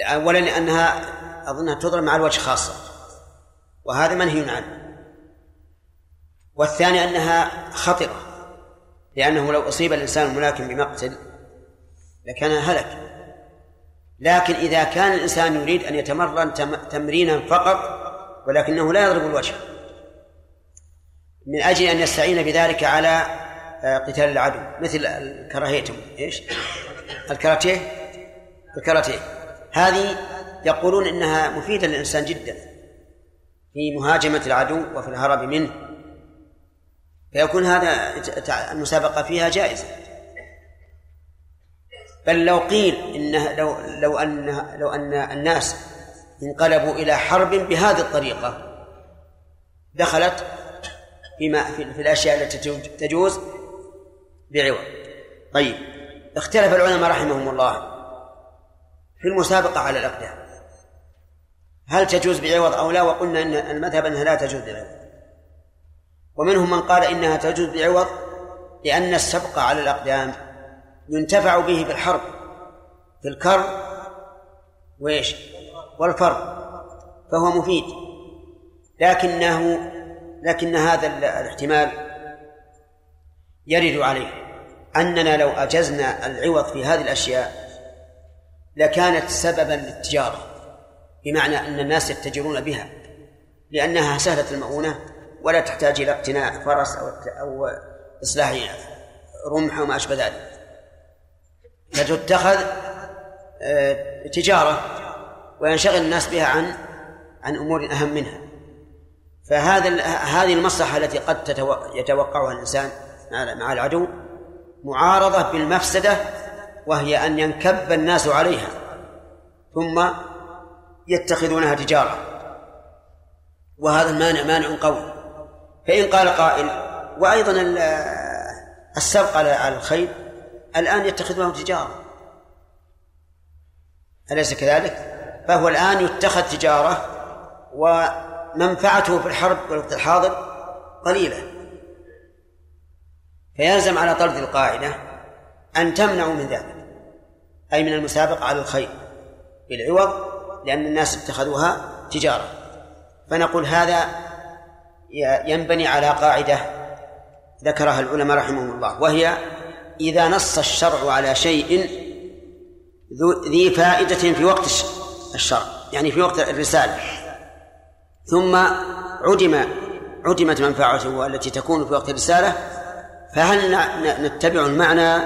أولا لأنها أظنها تضرب مع الوجه خاصة وهذا منهي عنه والثاني أنها خطرة لأنه لو أصيب الإنسان الملاكم بمقتل لكان هلك. لكن إذا كان الإنسان يريد أن يتمرن تمرينا فقط ولكنه لا يضرب الوجه. من أجل أن يستعين بذلك على آه، قتال العدو مثل الكراهيتم إيش؟ الكاراتيه؟ الكاراتيه. هذه يقولون إنها مفيدة للإنسان جدا في مهاجمة العدو وفي الهرب منه. فيكون هذا المسابقة فيها جائزة. بل لو قيل انه لو لو ان لو أن الناس انقلبوا إلى حرب بهذه الطريقة دخلت فيما في, في الأشياء التي تجوز بعوض. طيب اختلف العلماء رحمهم الله في المسابقة على الأقدام. هل تجوز بعوض أو لا؟ وقلنا إن المذهب أنها لا تجوز بعوض. ومنهم من قال إنها تجوز بعوض لأن السبق على الأقدام ينتفع به في الحرب في الكر وإيش؟ والفر فهو مفيد. لكنه لكن هذا الاحتمال يرد عليه. أننا لو أجزنا العوض في هذه الأشياء لكانت سببا للتجارة بمعنى أن الناس يتجرون بها لأنها سهلة المؤونة ولا تحتاج إلى اقتناء فرس أو أو إصلاح رمح وما أشبه ذلك. فتتخذ آه، تجارة وينشغل الناس بها عن عن أمور أهم منها. فهذا هذه المصلحة التي قد يتوقعها الإنسان مع العدو معارضة بالمفسدة وهي أن ينكب الناس عليها ثم يتخذونها تجارة. وهذا المانع مانع قوي. فإن قال قائل وأيضا السبق على الخيل الآن يتخذونه تجارة. أليس كذلك؟ فهو الآن يتخذ تجارة ومنفعته في الحرب والوقت الحاضر قليلة. فيلزم على طرد القاعدة أن تمنعوا من ذلك أي من المسابقة على الخير بالعوض لأن الناس اتخذوها تجارة. فنقول هذا ينبني على قاعدة ذكرها العلماء رحمهم الله وهي إذا نص الشرع على شيء ذي فائدة في وقت الشرع يعني في وقت الرسالة. ثم عدم عدمت منفعته التي تكون في وقت الرسالة فهل نتبع المعنى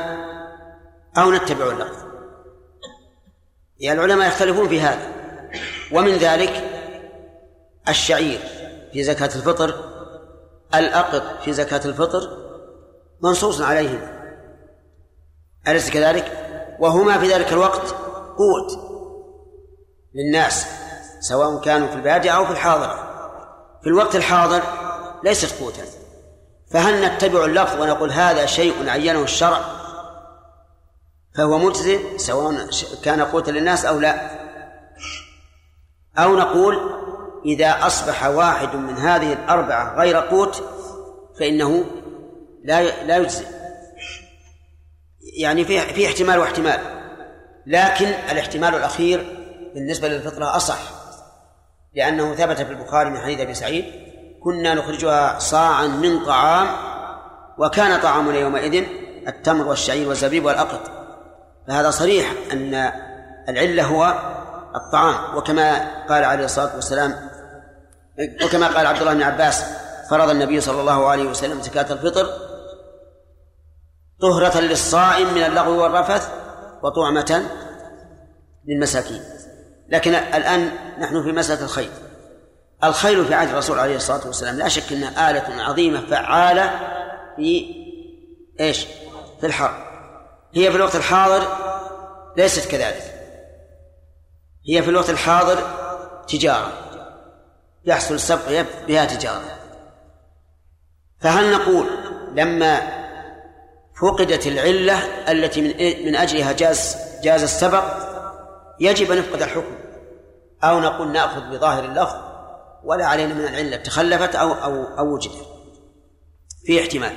أو نتبع اللفظ؟ يعني العلماء يختلفون في هذا. ومن ذلك الشعير. في زكاة الفطر الأقط في زكاة الفطر منصوص عليهما. أليس كذلك؟ وهما في ذلك الوقت قوت للناس سواء كانوا في البادية أو في الحاضرة في الوقت الحاضر ليست قوتا. فهل نتبع اللفظ ونقول هذا شيء عينه الشرع؟ فهو مجزئ سواء كان قوتا للناس أو لا. أو نقول إذا أصبح واحد من هذه الأربعة غير قوت فإنه لا لا يجزئ. يعني في في احتمال واحتمال. لكن الاحتمال الأخير بالنسبة للفطرة أصح. لأنه ثبت في البخاري من حديث أبي سعيد كنا نخرجها صاعا من طعام وكان طعامنا يومئذ التمر والشعير والزبيب والأقط. فهذا صريح أن العلة هو الطعام. وكما قال عليه الصلاة والسلام وكما قال عبد الله بن عباس فرض النبي صلى الله عليه وسلم زكاة الفطر طهرة للصائم من اللغو والرفث وطعمة للمساكين. لكن الآن نحن في مسألة الخيل الخيل في عهد الرسول عليه الصلاة والسلام لا شك أنها آلة عظيمة فعالة في إيش؟ في الحرب هي في الوقت الحاضر ليست كذلك. هي في الوقت الحاضر تجارة. يحصل السبق بها تجارة. فهل نقول لما فقدت العلة التي من من أجلها جاز جاز السبق يجب أن نفقد الحكم؟ أو نقول نأخذ بظاهر اللفظ ولا علينا من العلة تخلفت أو أو أو وجدت؟ في احتمال.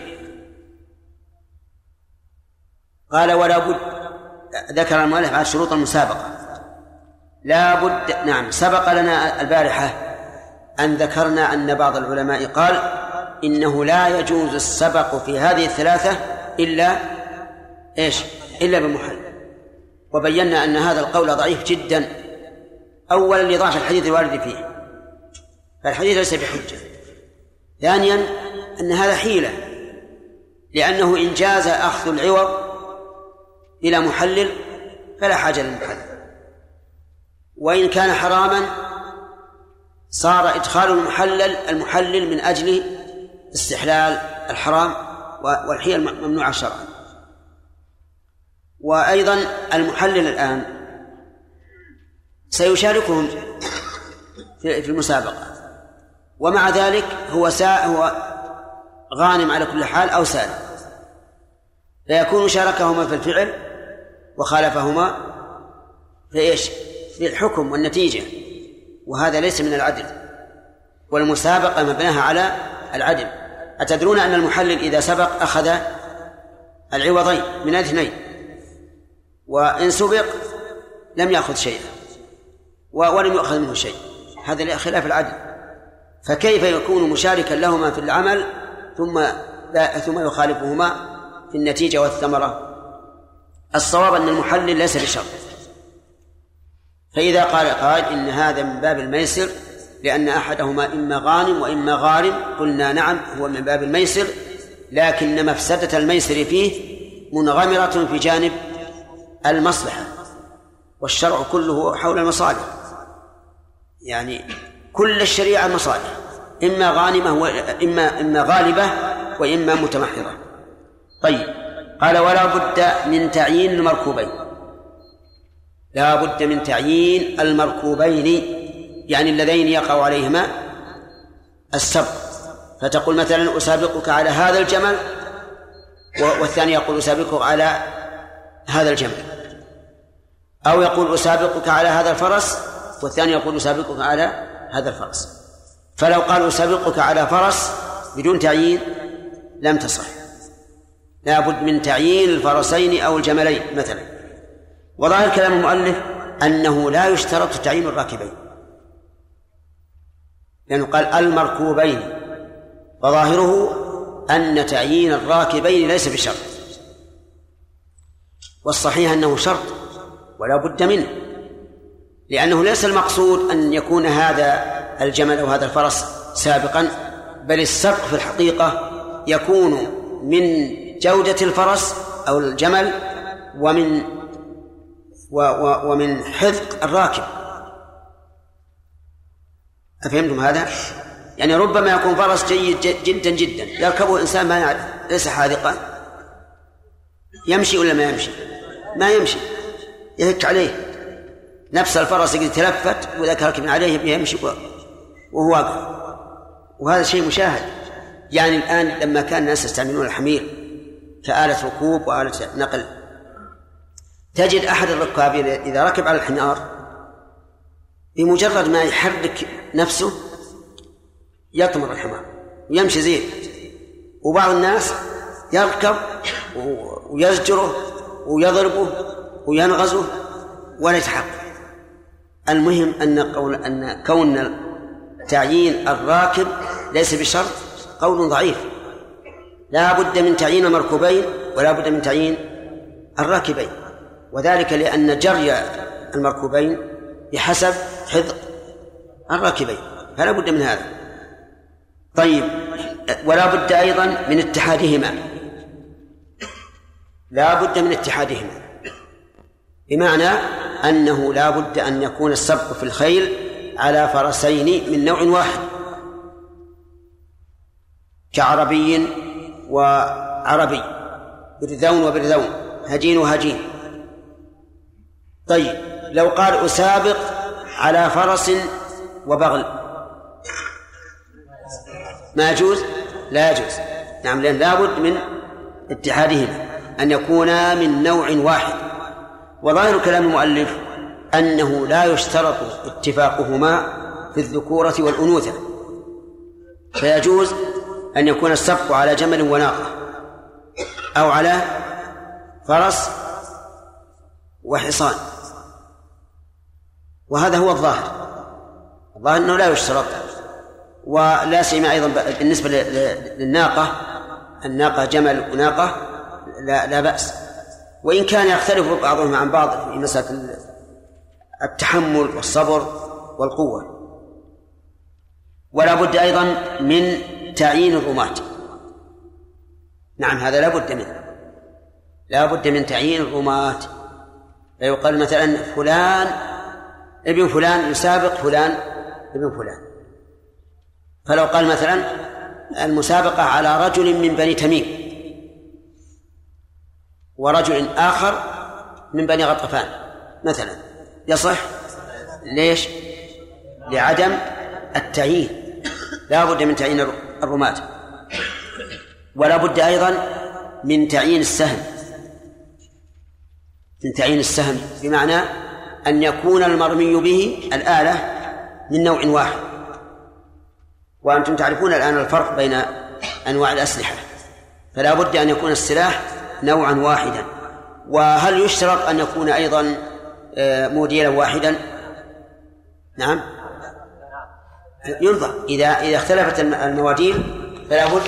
قال ولا بد ذكر المؤلف على شروط المسابقة. لا بد نعم سبق لنا البارحة أن ذكرنا أن بعض العلماء قال إنه لا يجوز السبق في هذه الثلاثة إلا إيش؟ إلا بمحل. وبينا أن هذا القول ضعيف جدا. أولا لضعف الحديث الوارد فيه. فالحديث ليس بحجة. ثانيا أن هذا حيلة. لأنه إن جاز أخذ العوض إلى محلل فلا حاجة للمحلل. وإن كان حراما صار إدخال المحلل المحلل من أجل استحلال الحرام والحيل ممنوعة شرعا. وأيضا المحلل الآن سيشاركهم في المسابقة. ومع ذلك هو سا هو غانم على كل حال أو سالم. فيكون شاركهما في الفعل وخالفهما في إيش؟ في الحكم والنتيجة. وهذا ليس من العدل. والمسابقة مبناها على العدل. أتدرون أن المحلل إذا سبق أخذ العوضين من الاثنين؟ وإن سبق لم يأخذ شيئا. ولم يؤخذ منه شيء. هذا خلاف العدل. فكيف يكون مشاركا لهما في العمل ثم لا ثم يخالفهما في النتيجة والثمرة؟ الصواب أن المحلل ليس بشرط. فإذا قال قائل إن هذا من باب الميسر لأن أحدهما إما غانم وإما غارم قلنا نعم هو من باب الميسر لكن مفسدة الميسر فيه منغمرة في جانب المصلحة والشرع كله حول المصالح. يعني كل الشريعة مصالح إما غانمة وإما إما غالبة وإما متمحضة. طيب قال ولا بد من تعيين المركوبين. لا بد من تعيين المركوبين يعني اللذين يقع عليهما السبق فتقول مثلا أسابقك على هذا الجمل والثاني يقول أسابقك على هذا الجمل. أو يقول أسابقك على هذا الفرس والثاني يقول أسابقك على هذا الفرس. فلو قال أسابقك على فرس بدون تعيين لم تصح. لا بد من تعيين الفرسين أو الجملين مثلا. وظاهر كلام المؤلف أنه لا يشترط تعيين الراكبين. لأنه قال المركوبين. وظاهره أن تعيين الراكبين ليس بشرط. والصحيح أنه شرط ولا بد منه. لأنه ليس المقصود أن يكون هذا الجمل أو هذا الفرس سابقا بل السبق في الحقيقة يكون من جودة الفرس أو الجمل ومن و و ومن حذق الراكب. أفهمتم هذا؟ يعني ربما يكون فرس جيد جدا جدا. يركبه إنسان ما يعرف ليس حاذقا. يمشي ولا ما يمشي؟ ما يمشي. يهك عليه. نفس الفرس يقدر يتلفت وإذا ركب عليه يمشي وهو واقف. وهذا شيء مشاهد. يعني الآن لما كان الناس يستعملون الحمير كآلة ركوب وآلة نقل تجد أحد الركاب إذا ركب على الحمار بمجرد ما يحرك نفسه يطمر الحمار ويمشي زين. وبعض الناس يركب ويزجره ويضربه وينغزه ولا يتحقق. المهم أن قول أن كون تعيين الراكب ليس بشرط قول ضعيف. لا بد من تعيين المركوبين ولا بد من تعيين الراكبين. وذلك لأن جري المركوبين بحسب حذق الراكبين فلا بد من هذا. طيب ولا بد أيضا من اتحادهما. لا بد من اتحادهما. بمعنى أنه لا بد أن يكون السبق في الخيل على فرسين من نوع واحد. كعربي وعربي برذون وبرذون هجين وهجين. طيب لو قال أسابق على فرس وبغل. ما يجوز؟ لا يجوز. نعم لأن لابد من اتحادهما أن يكونا من نوع واحد. وظاهر كلام المؤلف أنه لا يشترط اتفاقهما في الذكورة والأنوثة. فيجوز أن يكون السبق على جمل وناقة أو على فرس وحصان. وهذا هو الظاهر. الظاهر أنه لا يشترط. ولا سيما أيضا بالنسبة للناقة الناقة جمل وناقة لا, لا بأس. وإن كان يختلف بعضهم عن بعض في مسألة التحمل والصبر والقوة. ولا بد أيضا من تعيين الرماة. نعم هذا لا بد منه. لا بد من تعيين الرماة. فيقال مثلا فلان ابن فلان يسابق فلان ابن فلان. فلو قال مثلا المسابقة على رجل من بني تميم ورجل آخر من بني غطفان مثلا يصح؟ ليش؟ لعدم التعيين. لا بد من تعيين الرماة. ولا بد أيضا من تعيين السهم. من تعيين السهم بمعنى أن يكون المرمي به الآلة من نوع واحد. وأنتم تعرفون الآن الفرق بين أنواع الأسلحة. فلا بد أن يكون السلاح نوعا واحدا. وهل يشترط أن يكون أيضا آه، موديلا واحدا؟ نعم. ينظر إذا إذا اختلفت المواديل فلا بد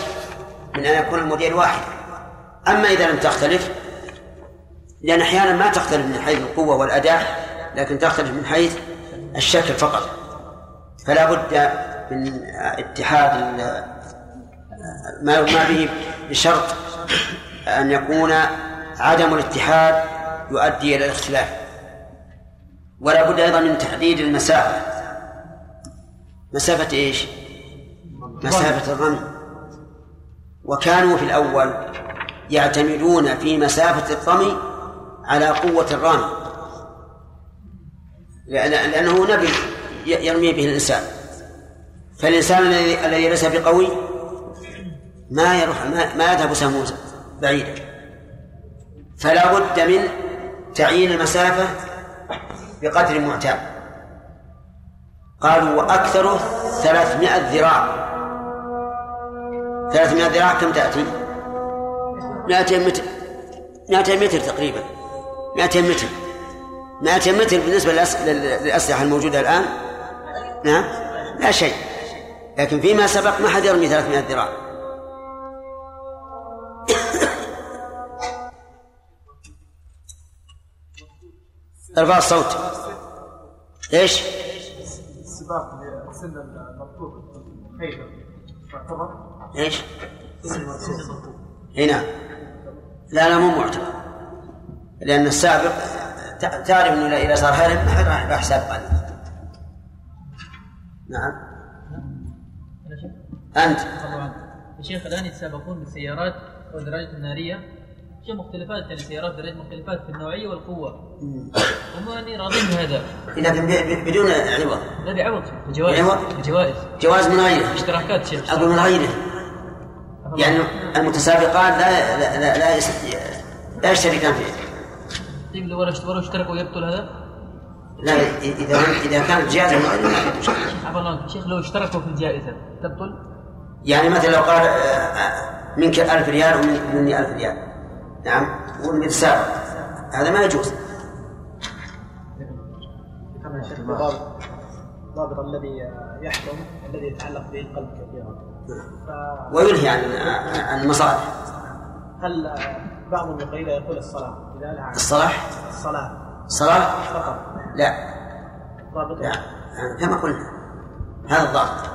من أن يكون الموديل واحد. أما إذا لم تختلف لأن أحيانا ما تختلف من حيث القوة والأداء. لكن تختلف من حيث الشكل فقط. فلا بد من اتحاد ما يرمى به بشرط أن يكون عدم الاتحاد يؤدي إلى الاختلاف. ولا بد أيضا من تحديد المسافة. مسافة إيش؟ مسافة الرمي وكانوا في الأول يعتمدون في مسافة الرمي على قوة الرامي لأنه نبي يرمي به الإنسان. فالإنسان الذي ليس بقوي ما يروح ما يذهب سهمه بعيدا فلا بد من تعيين المسافة بقدر معتاد. قالوا وأكثره ثلاثمائة ذراع. ثلاثمائة ذراع كم تأتي؟ 200 متر. 200 متر تقريبا. 200 متر. 200 متر بالنسبة للأسلحة الموجودة الآن؟ نعم. لا شيء. لكن فيما سبق ما حد يرمي 300 ذراع. ارفع الصوت. إيش؟ السباق لسن خيبه تعتبر إيش؟ إي نعم. لا لا مو معتبر. لأن السابق تعرف أنه إذا صار حد راح يسابق عليه نعم. أنت. طبعا. يا شيخ الآن يتسابقون بالسيارات والدراجات النارية. شيء مختلفات؟ يعني سيارات دراجات مختلفات في النوعية والقوة. هم يعني راضين بهذا. لكن بدون عوض. لا بعوض. بجوائز عوض؟ بجوائز جواز من غيره اشتراكات شيخ. أقول من غيره يعني المتسابقات لا لا لا, لا, لا يشتركان طيب لو ولو اشتركوا يبطل هذا؟ لا إذا إذا كانت جائزة عفوا الله شيخ لو اشتركوا في الجائزة تبطل؟ يعني مثلا لو قال منك ألف ريال ومني ألف ريال. نعم ونتسابق هذا ما يجوز. الضابط الذي يحكم الذي يتعلق به القلب كثيرا وينهي عن عن المصالح. هل بعضهم يقول يقول الصلاة؟ لها الصلاة. الصلاة؟ فقط. لا. ضابط. لا. كما قلنا. هذا الضابط.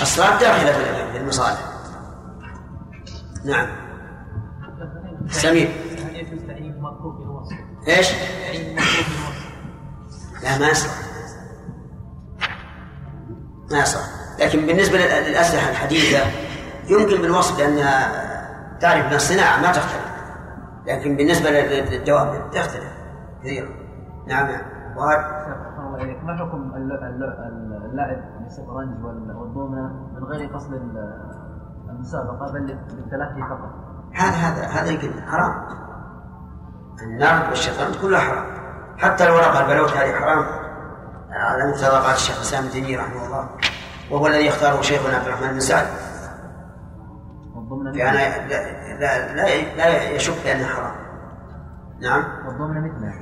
الصلاة داخلة في المصالح. نعم. سمير. هل يجوز تعيين مركوب بالوصف؟ إيش؟ تعيين مركوب بالوصف لا ما يصلح. ما يصلح. لكن بالنسبة لل- للأسلحة الحديثة يمكن بالوصف لأنها تعرف أن الصناعة ما تختلف. لكن بالنسبة لل- للدواب تختلف كثيرا نعم. وهذا ما حكم الل- الل- اللاعب للشطرنج وال- والضومنة من غير قصد ال- المسابقة بل للتلهي فقط؟ هذا هذا هذا يمكن حرام. النار والشطرنج كلها حرام. حتى الورقة البلوت هذه حرام. على قال الشيخ ابن تيمية رحمه الله. وهو الذي يختاره شيخنا عبد الرحمن بن سعد. كان لا لا لا, يشك بأنها حرام. نعم. والضمنة مثله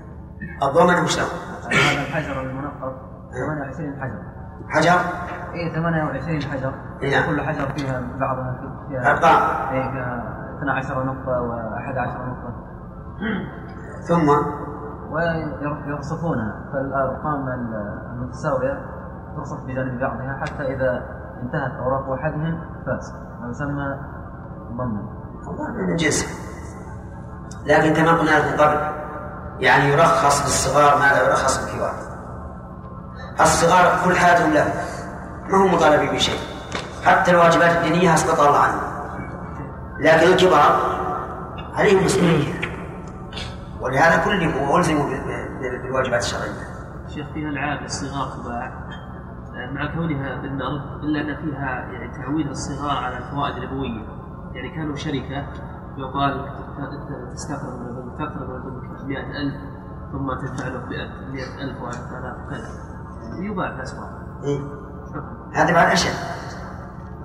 الضمن وش له؟ هذا الحجر المنقط 28 حجر. حجر؟ اي 28 حجر. نعم. كل حجر فيها بعضها فيها أرقام. اي فيها 12 نقطة و11 نقطة. ثم؟ ويرصفونها. فالأرقام المتساوية ترصف بجانب بعضها حتى إذا انتهت أوراق أحدهم فاز ويسمى ضمن من جنسه لكن كما قلنا لكم قبل يعني يرخص للصغار ما لا يرخص للكبار الصغار كل حياتهم له ما هم مطالبين بشيء. حتى الواجبات الدينية أسقط الله عنهم. لكن الكبار عليهم مسؤولية. ولهذا بال- بال- بالواجبات الشرعية. شيخ فيها العاب الصغار تباع مع كونها بالنار إلا أن فيها يعني تعويد الصغار على الفوائد الابويه يعني كانوا شركة يقال تستقرض من البنك تقرض من البنك 100000 ثم تدفع له 100000 و 1000 كذا يباع في الأسواق. إيه؟ هذا بعد أشد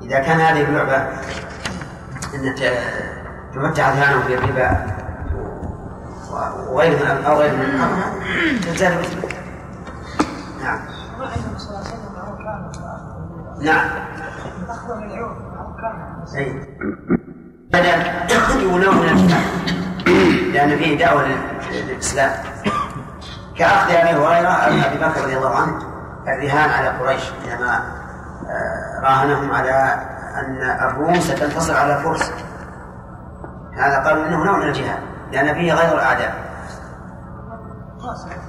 إذا كان هذه اللعبة أن ت- تمتع أذهانهم بالربا و- وغيره من أو غيره من الأمر. تزداد إثما. نعم. نعم. أي هذا يولون من الكتاب لأن فيه دعوة لل- للإسلام. كأخذ أبي هريرة أبي بكر رضي الله عنه الرهان على قريش حينما آه، راهنهم على أن الروم ستنتصر على الفرس. هذا قالوا إنه نوع من الجهاد لأن فيه غير الأعداء.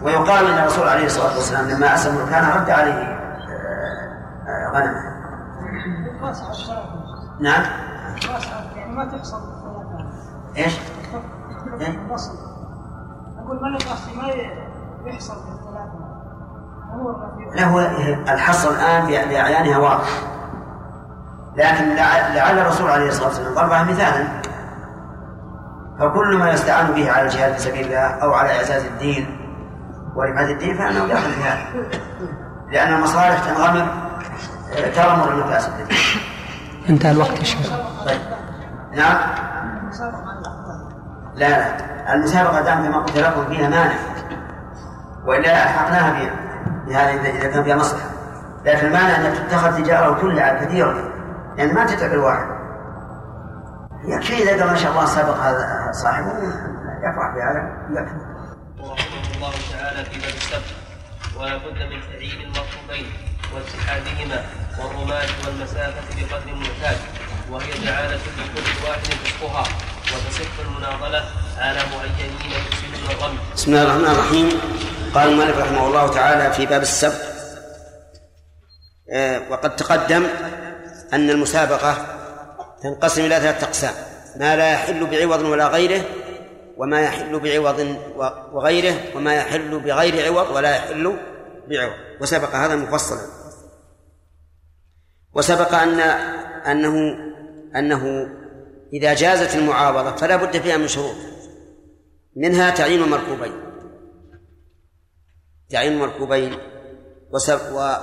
ويقال أن الرسول عليه الصلاة والسلام لما أسلم كان رد عليه آه، آه، غنمه نعم. يعني ما تحصل إيش؟ النصر أقول ما يحصل في الثلاثة أمور لا هو الحصر الآن بأ- بأعيانها واضح. لكن لعل الرسول عليه الصلاة والسلام ضربها مثالا. فكل ما يستعان به على الجهاد في سبيل الله أو على إعزاز الدين ورفعة الدين فإنه داخل في هذا لأن المصالح تنغمر آه، تغمر المفاسد انتهى الوقت يا شيخ. طيب. نعم. لا لا. المسابقة كما قلت لكم فيها مانع وإلا ألحقناها بها بهذا إذا إذا كان فيها مصلحة. لكن المانع أن تتخذ تجارة كلها كثيرة لأن ما تتعب الواحد. يكفي إذا قال ما شاء الله سبق هذا صاحبه يفرح بهذا يكفي. ورحمة الله تعالى في باب السبت ولا بد من تعيين المركوبين واتحادهما والرماة والمسافة بقدر المحتاج وهي جعالة لكل واحد رزقها وتصح المناضلة على معينين يحسنون الرمي بسم الله الرحمن الرحيم. قال المؤلف رحمه الله تعالى في باب السبت آه، وقد تقدم أن المسابقة تنقسم إلى ثلاثة أقسام ما لا يحل بعوض ولا غيره وما يحل بعوض وغيره وما يحل بغير عوض ولا يحل بعوض. وسبق هذا مفصلا. وسبق أن أنه أنه إذا جازت المعاوضة فلا بد فيها من شروط. منها تعيين المركوبين. تعيين المركوبين.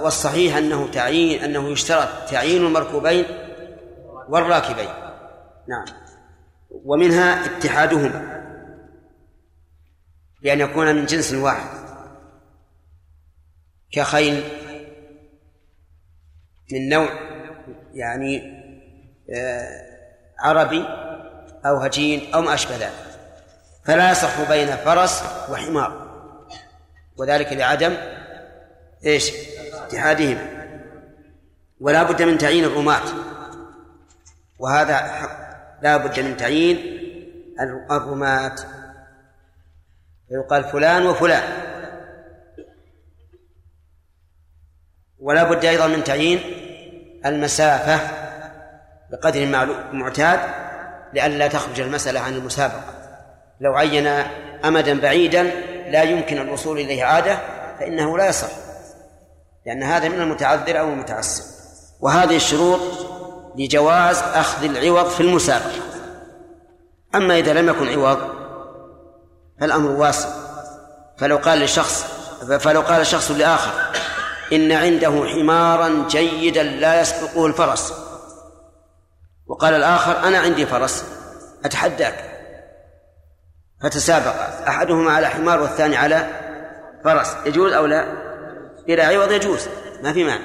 والصحيح أنه تعيين أنه يشترط تعيين المركوبين والراكبين. نعم. ومنها اتحادهما. بأن يكون من جنس واحد. كخيل من نوع يعني آه، عربي أو هجين أو ما أشبه ذلك. فلا يصح بين فرس وحمار. وذلك لعدم إيش؟ اتحادهم. ولا بد من تعيين الرماة. وهذا حق. لا بد من تعيين الرماة. فيقال فلان وفلان. ولا بد أيضا من تعيين المسافة بقدر معتاد لئلا تخرج المسألة عن المسابقة. لو عين أمدا بعيدا لا يمكن الوصول إليه عادة فإنه لا يصح لأن هذا من المتعذر أو المتعسر وهذه الشروط لجواز أخذ العوض في المسابقة. أما إذا لم يكن عوض فالأمر واسع. فلو قال لشخص فلو قال شخص لآخر إن عنده حمارا جيدا لا يسبقه الفرس. وقال الآخر أنا عندي فرس أتحداك. فتسابق أحدهما على حمار والثاني على فرس. يجوز أو لا؟ إلى عوض يجوز ما في معنى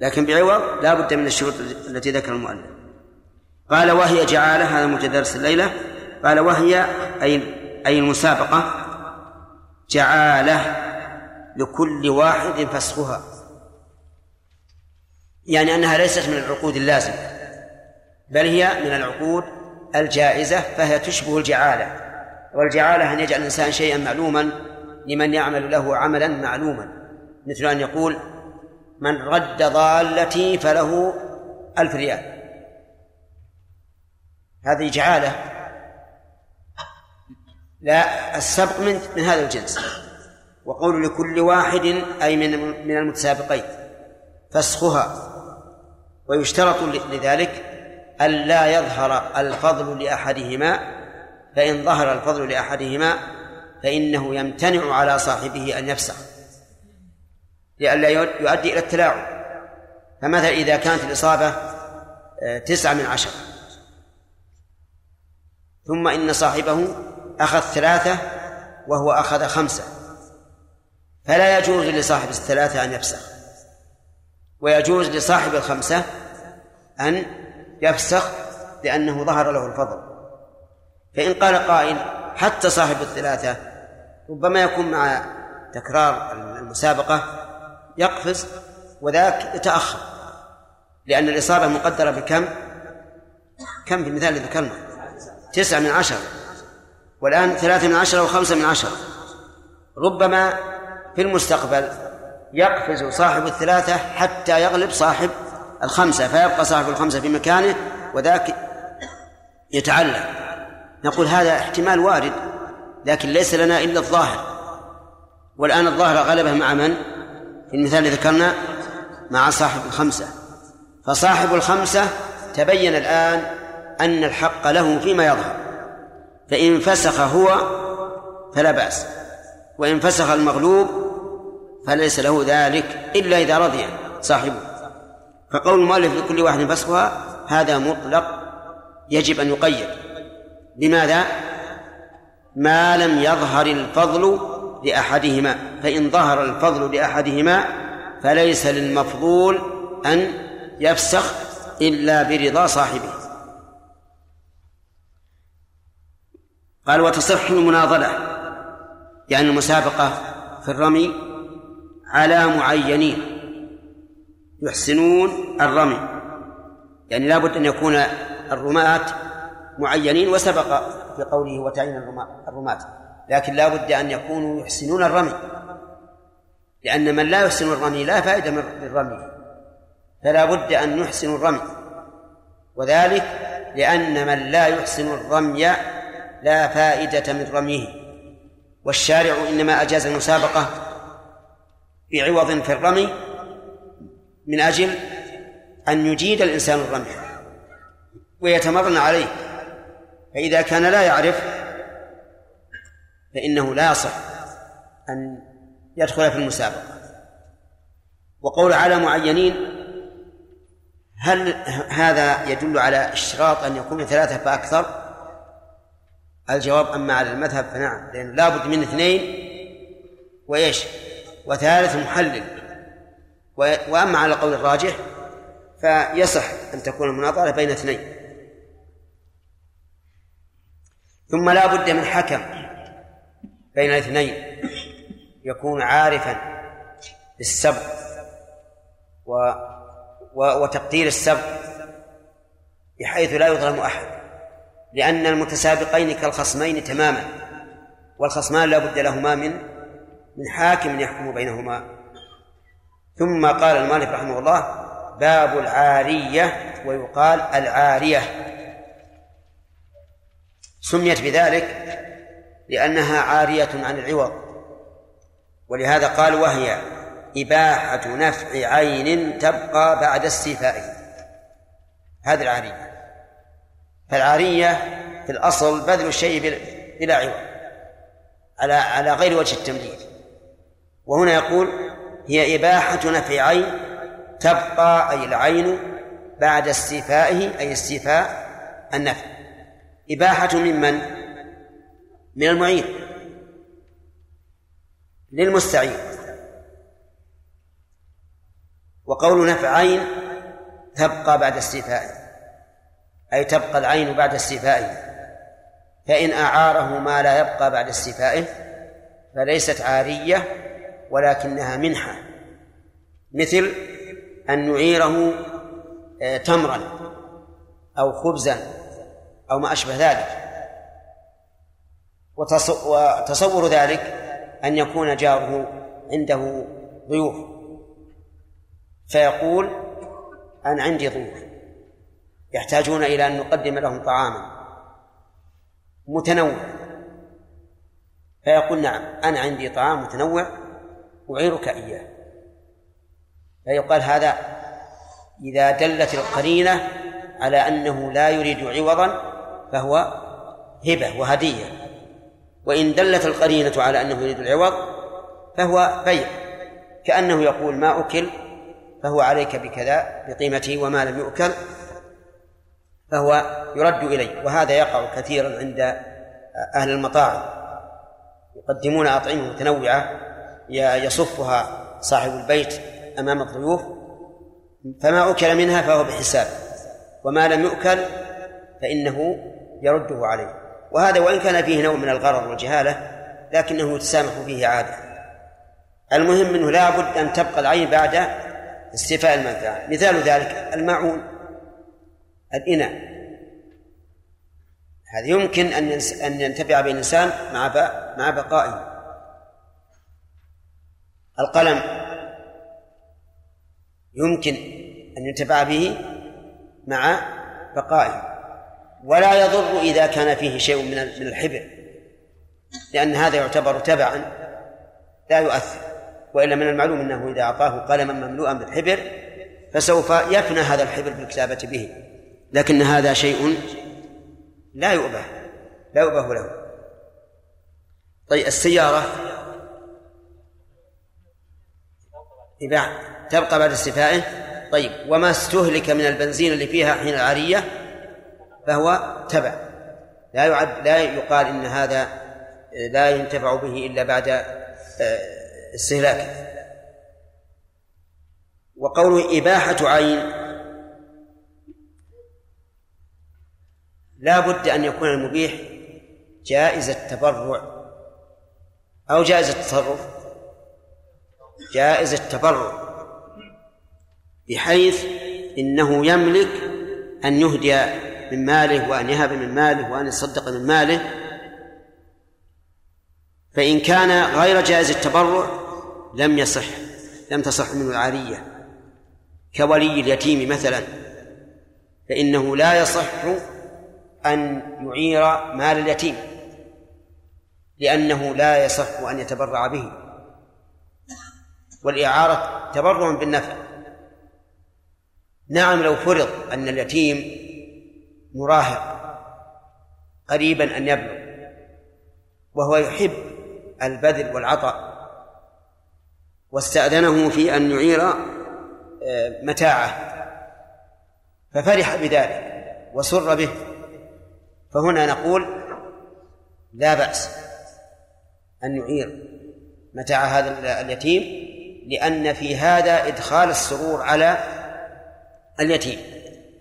لكن بعوض لا بد من الشروط التي ذكر المؤلف. قال وهي جعالة هذا متدرس الليلة. قال وهي أي أي المسابقة؟ جعالة. لكل واحد فسخها. يعني أنها ليست من العقود اللازمة بل هي من العقود الجائزة فهي تشبه الجعالة. والجعالة أن يجعل الإنسان شيئا معلوما لمن يعمل له عملا معلوما. مثل أن يقول من رد ضالتي فله ألف ريال. هذه جعالة. لا السبق من من هذا الجنس. وقول لكل واحد أي من من المتسابقين فسخها. ويشترط لذلك ألا يظهر الفضل لأحدهما فإن ظهر الفضل لأحدهما فإنه يمتنع على صاحبه أن يفسخ. لئلا يؤدي إلى التلاعب. فمثلا إذا كانت الإصابة آه، تسعة من عشرة ثم إن صاحبه أخذ ثلاثة وهو أخذ خمسة. فلا يجوز لصاحب الثلاثة أن يفسخ ويجوز لصاحب الخمسة أن يفسخ لأنه ظهر له الفضل فإن قال قائل حتى صاحب الثلاثة ربما يكون مع تكرار المسابقة يقفز وذاك يتأخر لأن الإصابة مقدرة بكم؟ كم في المثال الذي ذكرنا؟ تسعة من عشرة والآن ثلاثة من عشرة وخمسة من عشرة ربما في المستقبل يقفز صاحب الثلاثة حتى يغلب صاحب الخمسة فيبقى صاحب الخمسة في مكانه وذاك يتعلق نقول هذا احتمال وارد لكن ليس لنا إلا الظاهر. والآن الظاهر غلبه مع من؟ في المثال الذي ذكرنا مع صاحب الخمسة. فصاحب الخمسة تبين الآن أن الحق له فيما يظهر. فإن فسخ هو فلا بأس وإن فسخ المغلوب فليس له ذلك إلا إذا رضي صاحبه. فقول المؤلف لكل واحد فسخها هذا مطلق يجب أن يقيد. لماذا؟ ما لم يظهر الفضل لأحدهما فإن ظهر الفضل لأحدهما فليس للمفضول أن يفسخ إلا برضا صاحبه. قال وتصح المناضلة يعني المسابقة في الرمي على معينين يحسنون الرمي. يعني لابد أن يكون الرماة معينين وسبق في قوله وتعين الرماة. لكن لا بد أن يكونوا يحسنون الرمي. لأن من لا يحسن الرمي لا فائدة من رميه فلا بد أن يحسن الرمي. وذلك لأن من لا يحسن الرمي لا فائدة من رميه. والشارع إنما أجاز المسابقة بعوض في الرمي من أجل أن يجيد الإنسان الرمي ويتمرن عليه. فإذا كان لا يعرف فإنه لا يصح أن يدخل في المسابقة. وقول على معينين هل هذا يدل على اشتراط أن يكون ثلاثة فأكثر؟ الجواب أما على المذهب فنعم لأن لابد من اثنين وإيش؟ وثالث محلل. وأما على القول الراجح فيصح أن تكون المناظرة بين اثنين. ثم لا بد من حكم بين الاثنين يكون عارفا بالسبق و وتقدير السبق بحيث لا يظلم أحد. لأن المتسابقين كالخصمين تماما والخصمان لا بد لهما من من حاكم يحكم بينهما. ثم قال المالك رحمه الله باب العارية ويقال العارية. سميت بذلك لأنها عارية عن العوض ولهذا قال وهي إباحة نفع عين تبقى بعد استيفائه. هذه العارية. فالعارية في الأصل بذل الشيء بلا عوض على على غير وجه التمليك وهنا يقول هي إباحة نفع عين تبقى أي العين بعد استيفائه أي استيفاء النفع. إباحة ممن؟ من المعين للمستعين. وقول نفع عين تبقى بعد استيفائه أي تبقى العين بعد استيفائه. فإن أعاره ما لا يبقى بعد استيفائه فليست عارية ولكنها منحة. مثل أن نعيره آه، تمرا أو خبزا أو ما أشبه ذلك. وتصور ذلك أن يكون جاره عنده ضيوف. فيقول أنا عندي ضيوف. يحتاجون إلى أن نقدم لهم طعاما. متنوع. فيقول نعم أنا عندي طعام متنوع. أعيرك إياه. فيقال هذا إذا دلت القرينة على أنه لا يريد عوضا فهو هبة وهدية. وإن دلت القرينة على أنه يريد العوض فهو بيع. كأنه يقول ما أكل فهو عليك بكذا بقيمته وما لم يؤكل فهو يرد إليه. وهذا يقع كثيرا عند أهل المطاعم. يقدمون أطعمة متنوعة يصفها صاحب البيت أمام الضيوف فما أكل منها فهو بحساب وما لم يؤكل فإنه يرده عليه. وهذا وإن كان فيه نوع من الغرر والجهالة لكنه يتسامح فيه عادة. المهم أنه لا بد أن تبقى العين بعد استيفاء المنفعة. مثال ذلك الماعون الإناء. هذا يمكن أن أن ينتفع به الإنسان مع مع بقائه. القلم يمكن أن ينتفع به مع بقائه ولا يضر إذا كان فيه شيء من من الحبر لأن هذا يعتبر تبعا لا يؤثر وإلا من المعلوم أنه إذا أعطاه قلما مملوءا بالحبر فسوف يفنى هذا الحبر بالكتابة به لكن هذا شيء لا يؤبه لا يؤبه له. طيب السيارة إذا تبقى بعد استيفائه. طيب وما استهلك من البنزين اللي فيها حين العارية فهو تبع. لا يعد لا يقال إن هذا لا ينتفع به إلا بعد آه، استهلاكه. وقوله إباحة عين لا بد أن يكون المبيح جائز التبرع أو جائز التصرف. جائز التبرع بحيث إنه يملك أن يهدي من ماله وأن يهب من ماله وأن يصدق من ماله. فإن كان غير جائز التبرع لم يصح لم تصح منه العارية. كولي اليتيم مثلا فإنه لا يصح أن يعير مال اليتيم لأنه لا يصح أن يتبرع به. والإعارة تبرع بالنفع. نعم لو فرض أن اليتيم مراهق قريبا أن يبلغ وهو يحب البذل والعطاء واستأذنه في أن يعير آه، متاعه ففرح بذلك وسر به فهنا نقول لا بأس أن يعير متاع هذا اليتيم لأن في هذا إدخال السرور على اليتيم.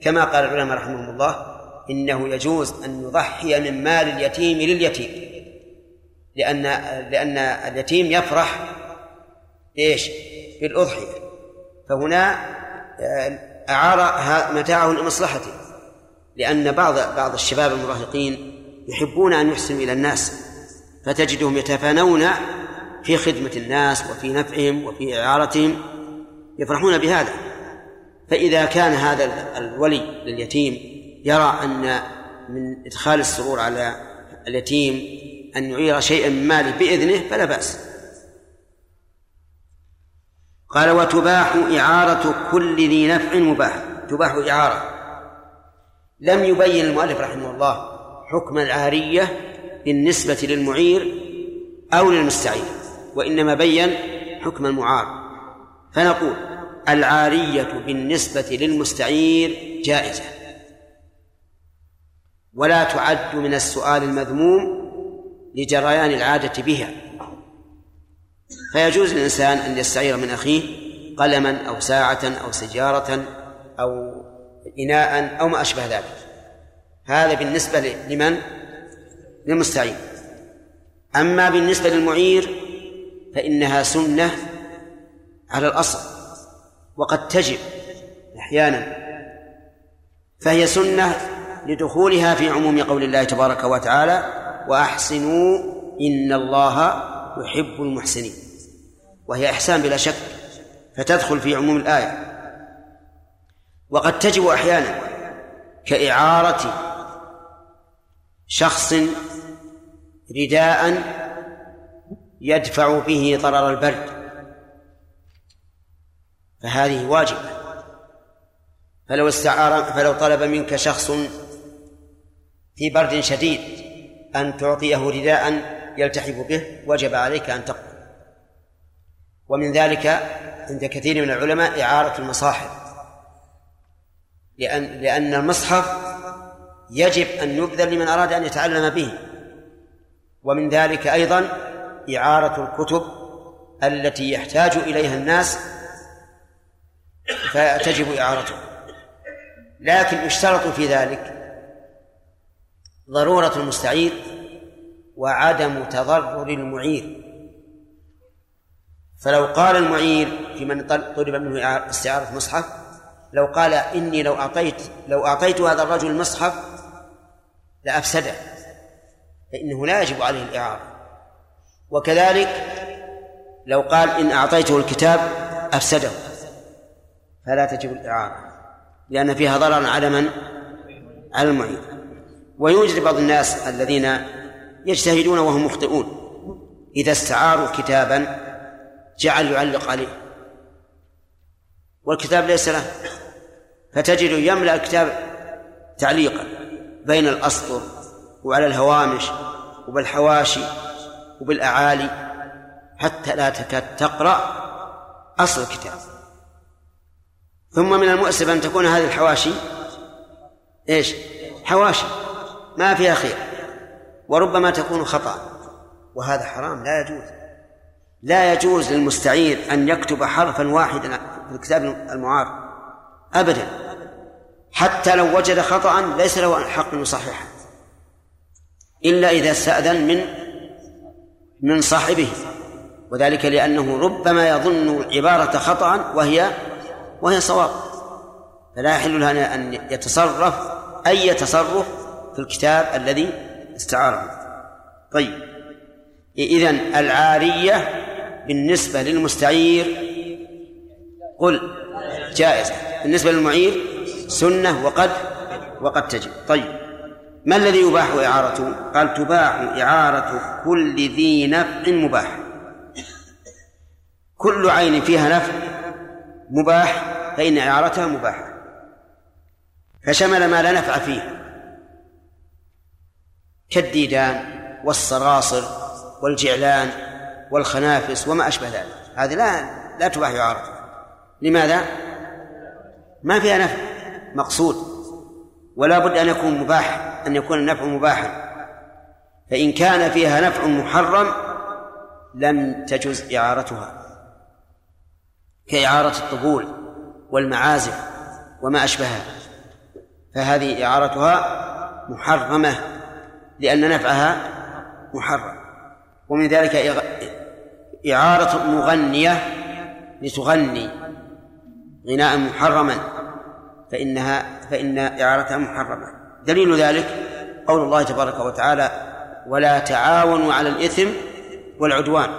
كما قال العلماء رحمهم الله إنه يجوز أن يضحي من مال اليتيم لليتيم. لأن لأن اليتيم يفرح إيش؟ بالأضحية. فهنا آه، أعار متاعه لمصلحته. لأن بعض بعض الشباب المراهقين يحبون أن يحسنوا إلى الناس فتجدهم يتفانون في خدمة الناس وفي نفعهم وفي إعارتهم يفرحون بهذا. فإذا كان هذا الولي لليتيم يرى أن من إدخال السرور على اليتيم أن يعير شيئا من ماله بإذنه فلا بأس. قال وتباح إعارة كل ذي نفع مباح. تباح إعارة. لم يبين المؤلف رحمه الله حكم العارية بالنسبة للمعير أو للمستعير. وإنما بين حكم المعار فنقول العارية بالنسبة للمستعير جائزة. ولا تعد من السؤال المذموم لجريان العادة بها. فيجوز للإنسان أن يستعير من أخيه قلما أو ساعة أو سجارة أو إناء أو ما أشبه ذلك. هذا بالنسبة لمن؟ للمستعير. أما بالنسبة للمعير فإنها سنة على الأصل وقد تجب أحيانا. فهي سنة لدخولها في عموم قول الله تبارك وتعالى وأحسنوا إن الله يحب المحسنين. وهي إحسان بلا شك فتدخل في عموم الآية. وقد تجب أحيانا كإعارة شخص رداء يدفع به ضرر البرد. فهذه واجبة فلو استعار فلو طلب منك شخص في برد شديد أن تعطيه رداء يلتحف به وجب عليك أن تقبل. ومن ذلك عند كثير من العلماء إعارة المصاحف لأن لأن المصحف يجب أن يبذل لمن أراد أن يتعلم به. ومن ذلك أيضا إعارة الكتب التي يحتاج إليها الناس فتجب إعارتها لكن يشترط في ذلك ضرورة المستعير وعدم تضرر المعير. فلو قال المعير في من طلب منه استعارة مصحف لو قال إني لو أعطيت لو أعطيت هذا الرجل المصحف لأفسده فإنه لا يجب عليه الإعارة. وكذلك لو قال إن أعطيته الكتاب أفسده. فلا تجب الإعارة لأن فيها ضررا على من؟ على المعين. ويوجد بعض الناس الذين يجتهدون وهم مخطئون. إذا استعاروا كتابا جعل يعلق عليه. والكتاب ليس له. فتجد يملأ الكتاب تعليقا بين الأسطر وعلى الهوامش وبالحواشي وبالأعالي حتى لا تكاد تقرأ أصل الكتاب. ثم من المؤسف أن تكون هذه الحواشي إيش؟ حواشي ما فيها خير وربما تكون خطأ وهذا حرام لا يجوز. لا يجوز للمستعير أن يكتب حرفا واحدا في الكتاب المعار أبدا. حتى لو وجد خطأ ليس له أن يصححه إلا إذا استأذن من من صاحبه وذلك لأنه ربما يظن عبارة خطأ وهي وهي صواب. فلا يحل له أن يتصرف أي تصرف في الكتاب الذي استعاره طيب. إذن العارية بالنسبة للمستعير قل جائزة. بالنسبة للمعير سنة وقد وقد تجب. طيب. ما الذي يباح إعارته؟ قال تباح إعارة كل ذي نفع مباح. كل عين فيها نفع مباح فإن إعارتها مباحة. فشمل ما لا نفع فيه. كالديدان والصراصر والجعلان والخنافس وما أشبه ذلك. هذه لا لا تباح إعارتها. لماذا؟ ما فيها نفع مقصود. ولا بد أن يكون مباح. أن يكون النفع مباحا فإن كان فيها نفع محرم لم تجز إعارتها. كإعارة الطبول والمعازف وما أشبهها. فهذه إعارتها محرمة لأن نفعها محرم. ومن ذلك إعارة مغنية لتغني غناء محرما فإنها فإن إعارتها محرمة. دليل ذلك قول الله تبارك وتعالى ولا تعاونوا على الإثم والعدوان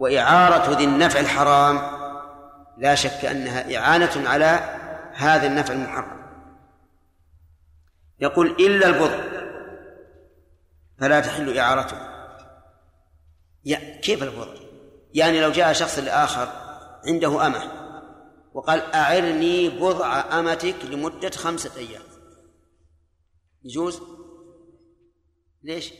وإعارة ذي النفع الحرام. لا شك أنها إعانة على هذا النفع المحرم. يقول إلا البضع فلا تحل إعارته. كيف البضع يعني لو جاء شخص لآخر عنده أمة وقال أعرني بضع أمتك لمدة خمسة أيام. يجوز ليش؟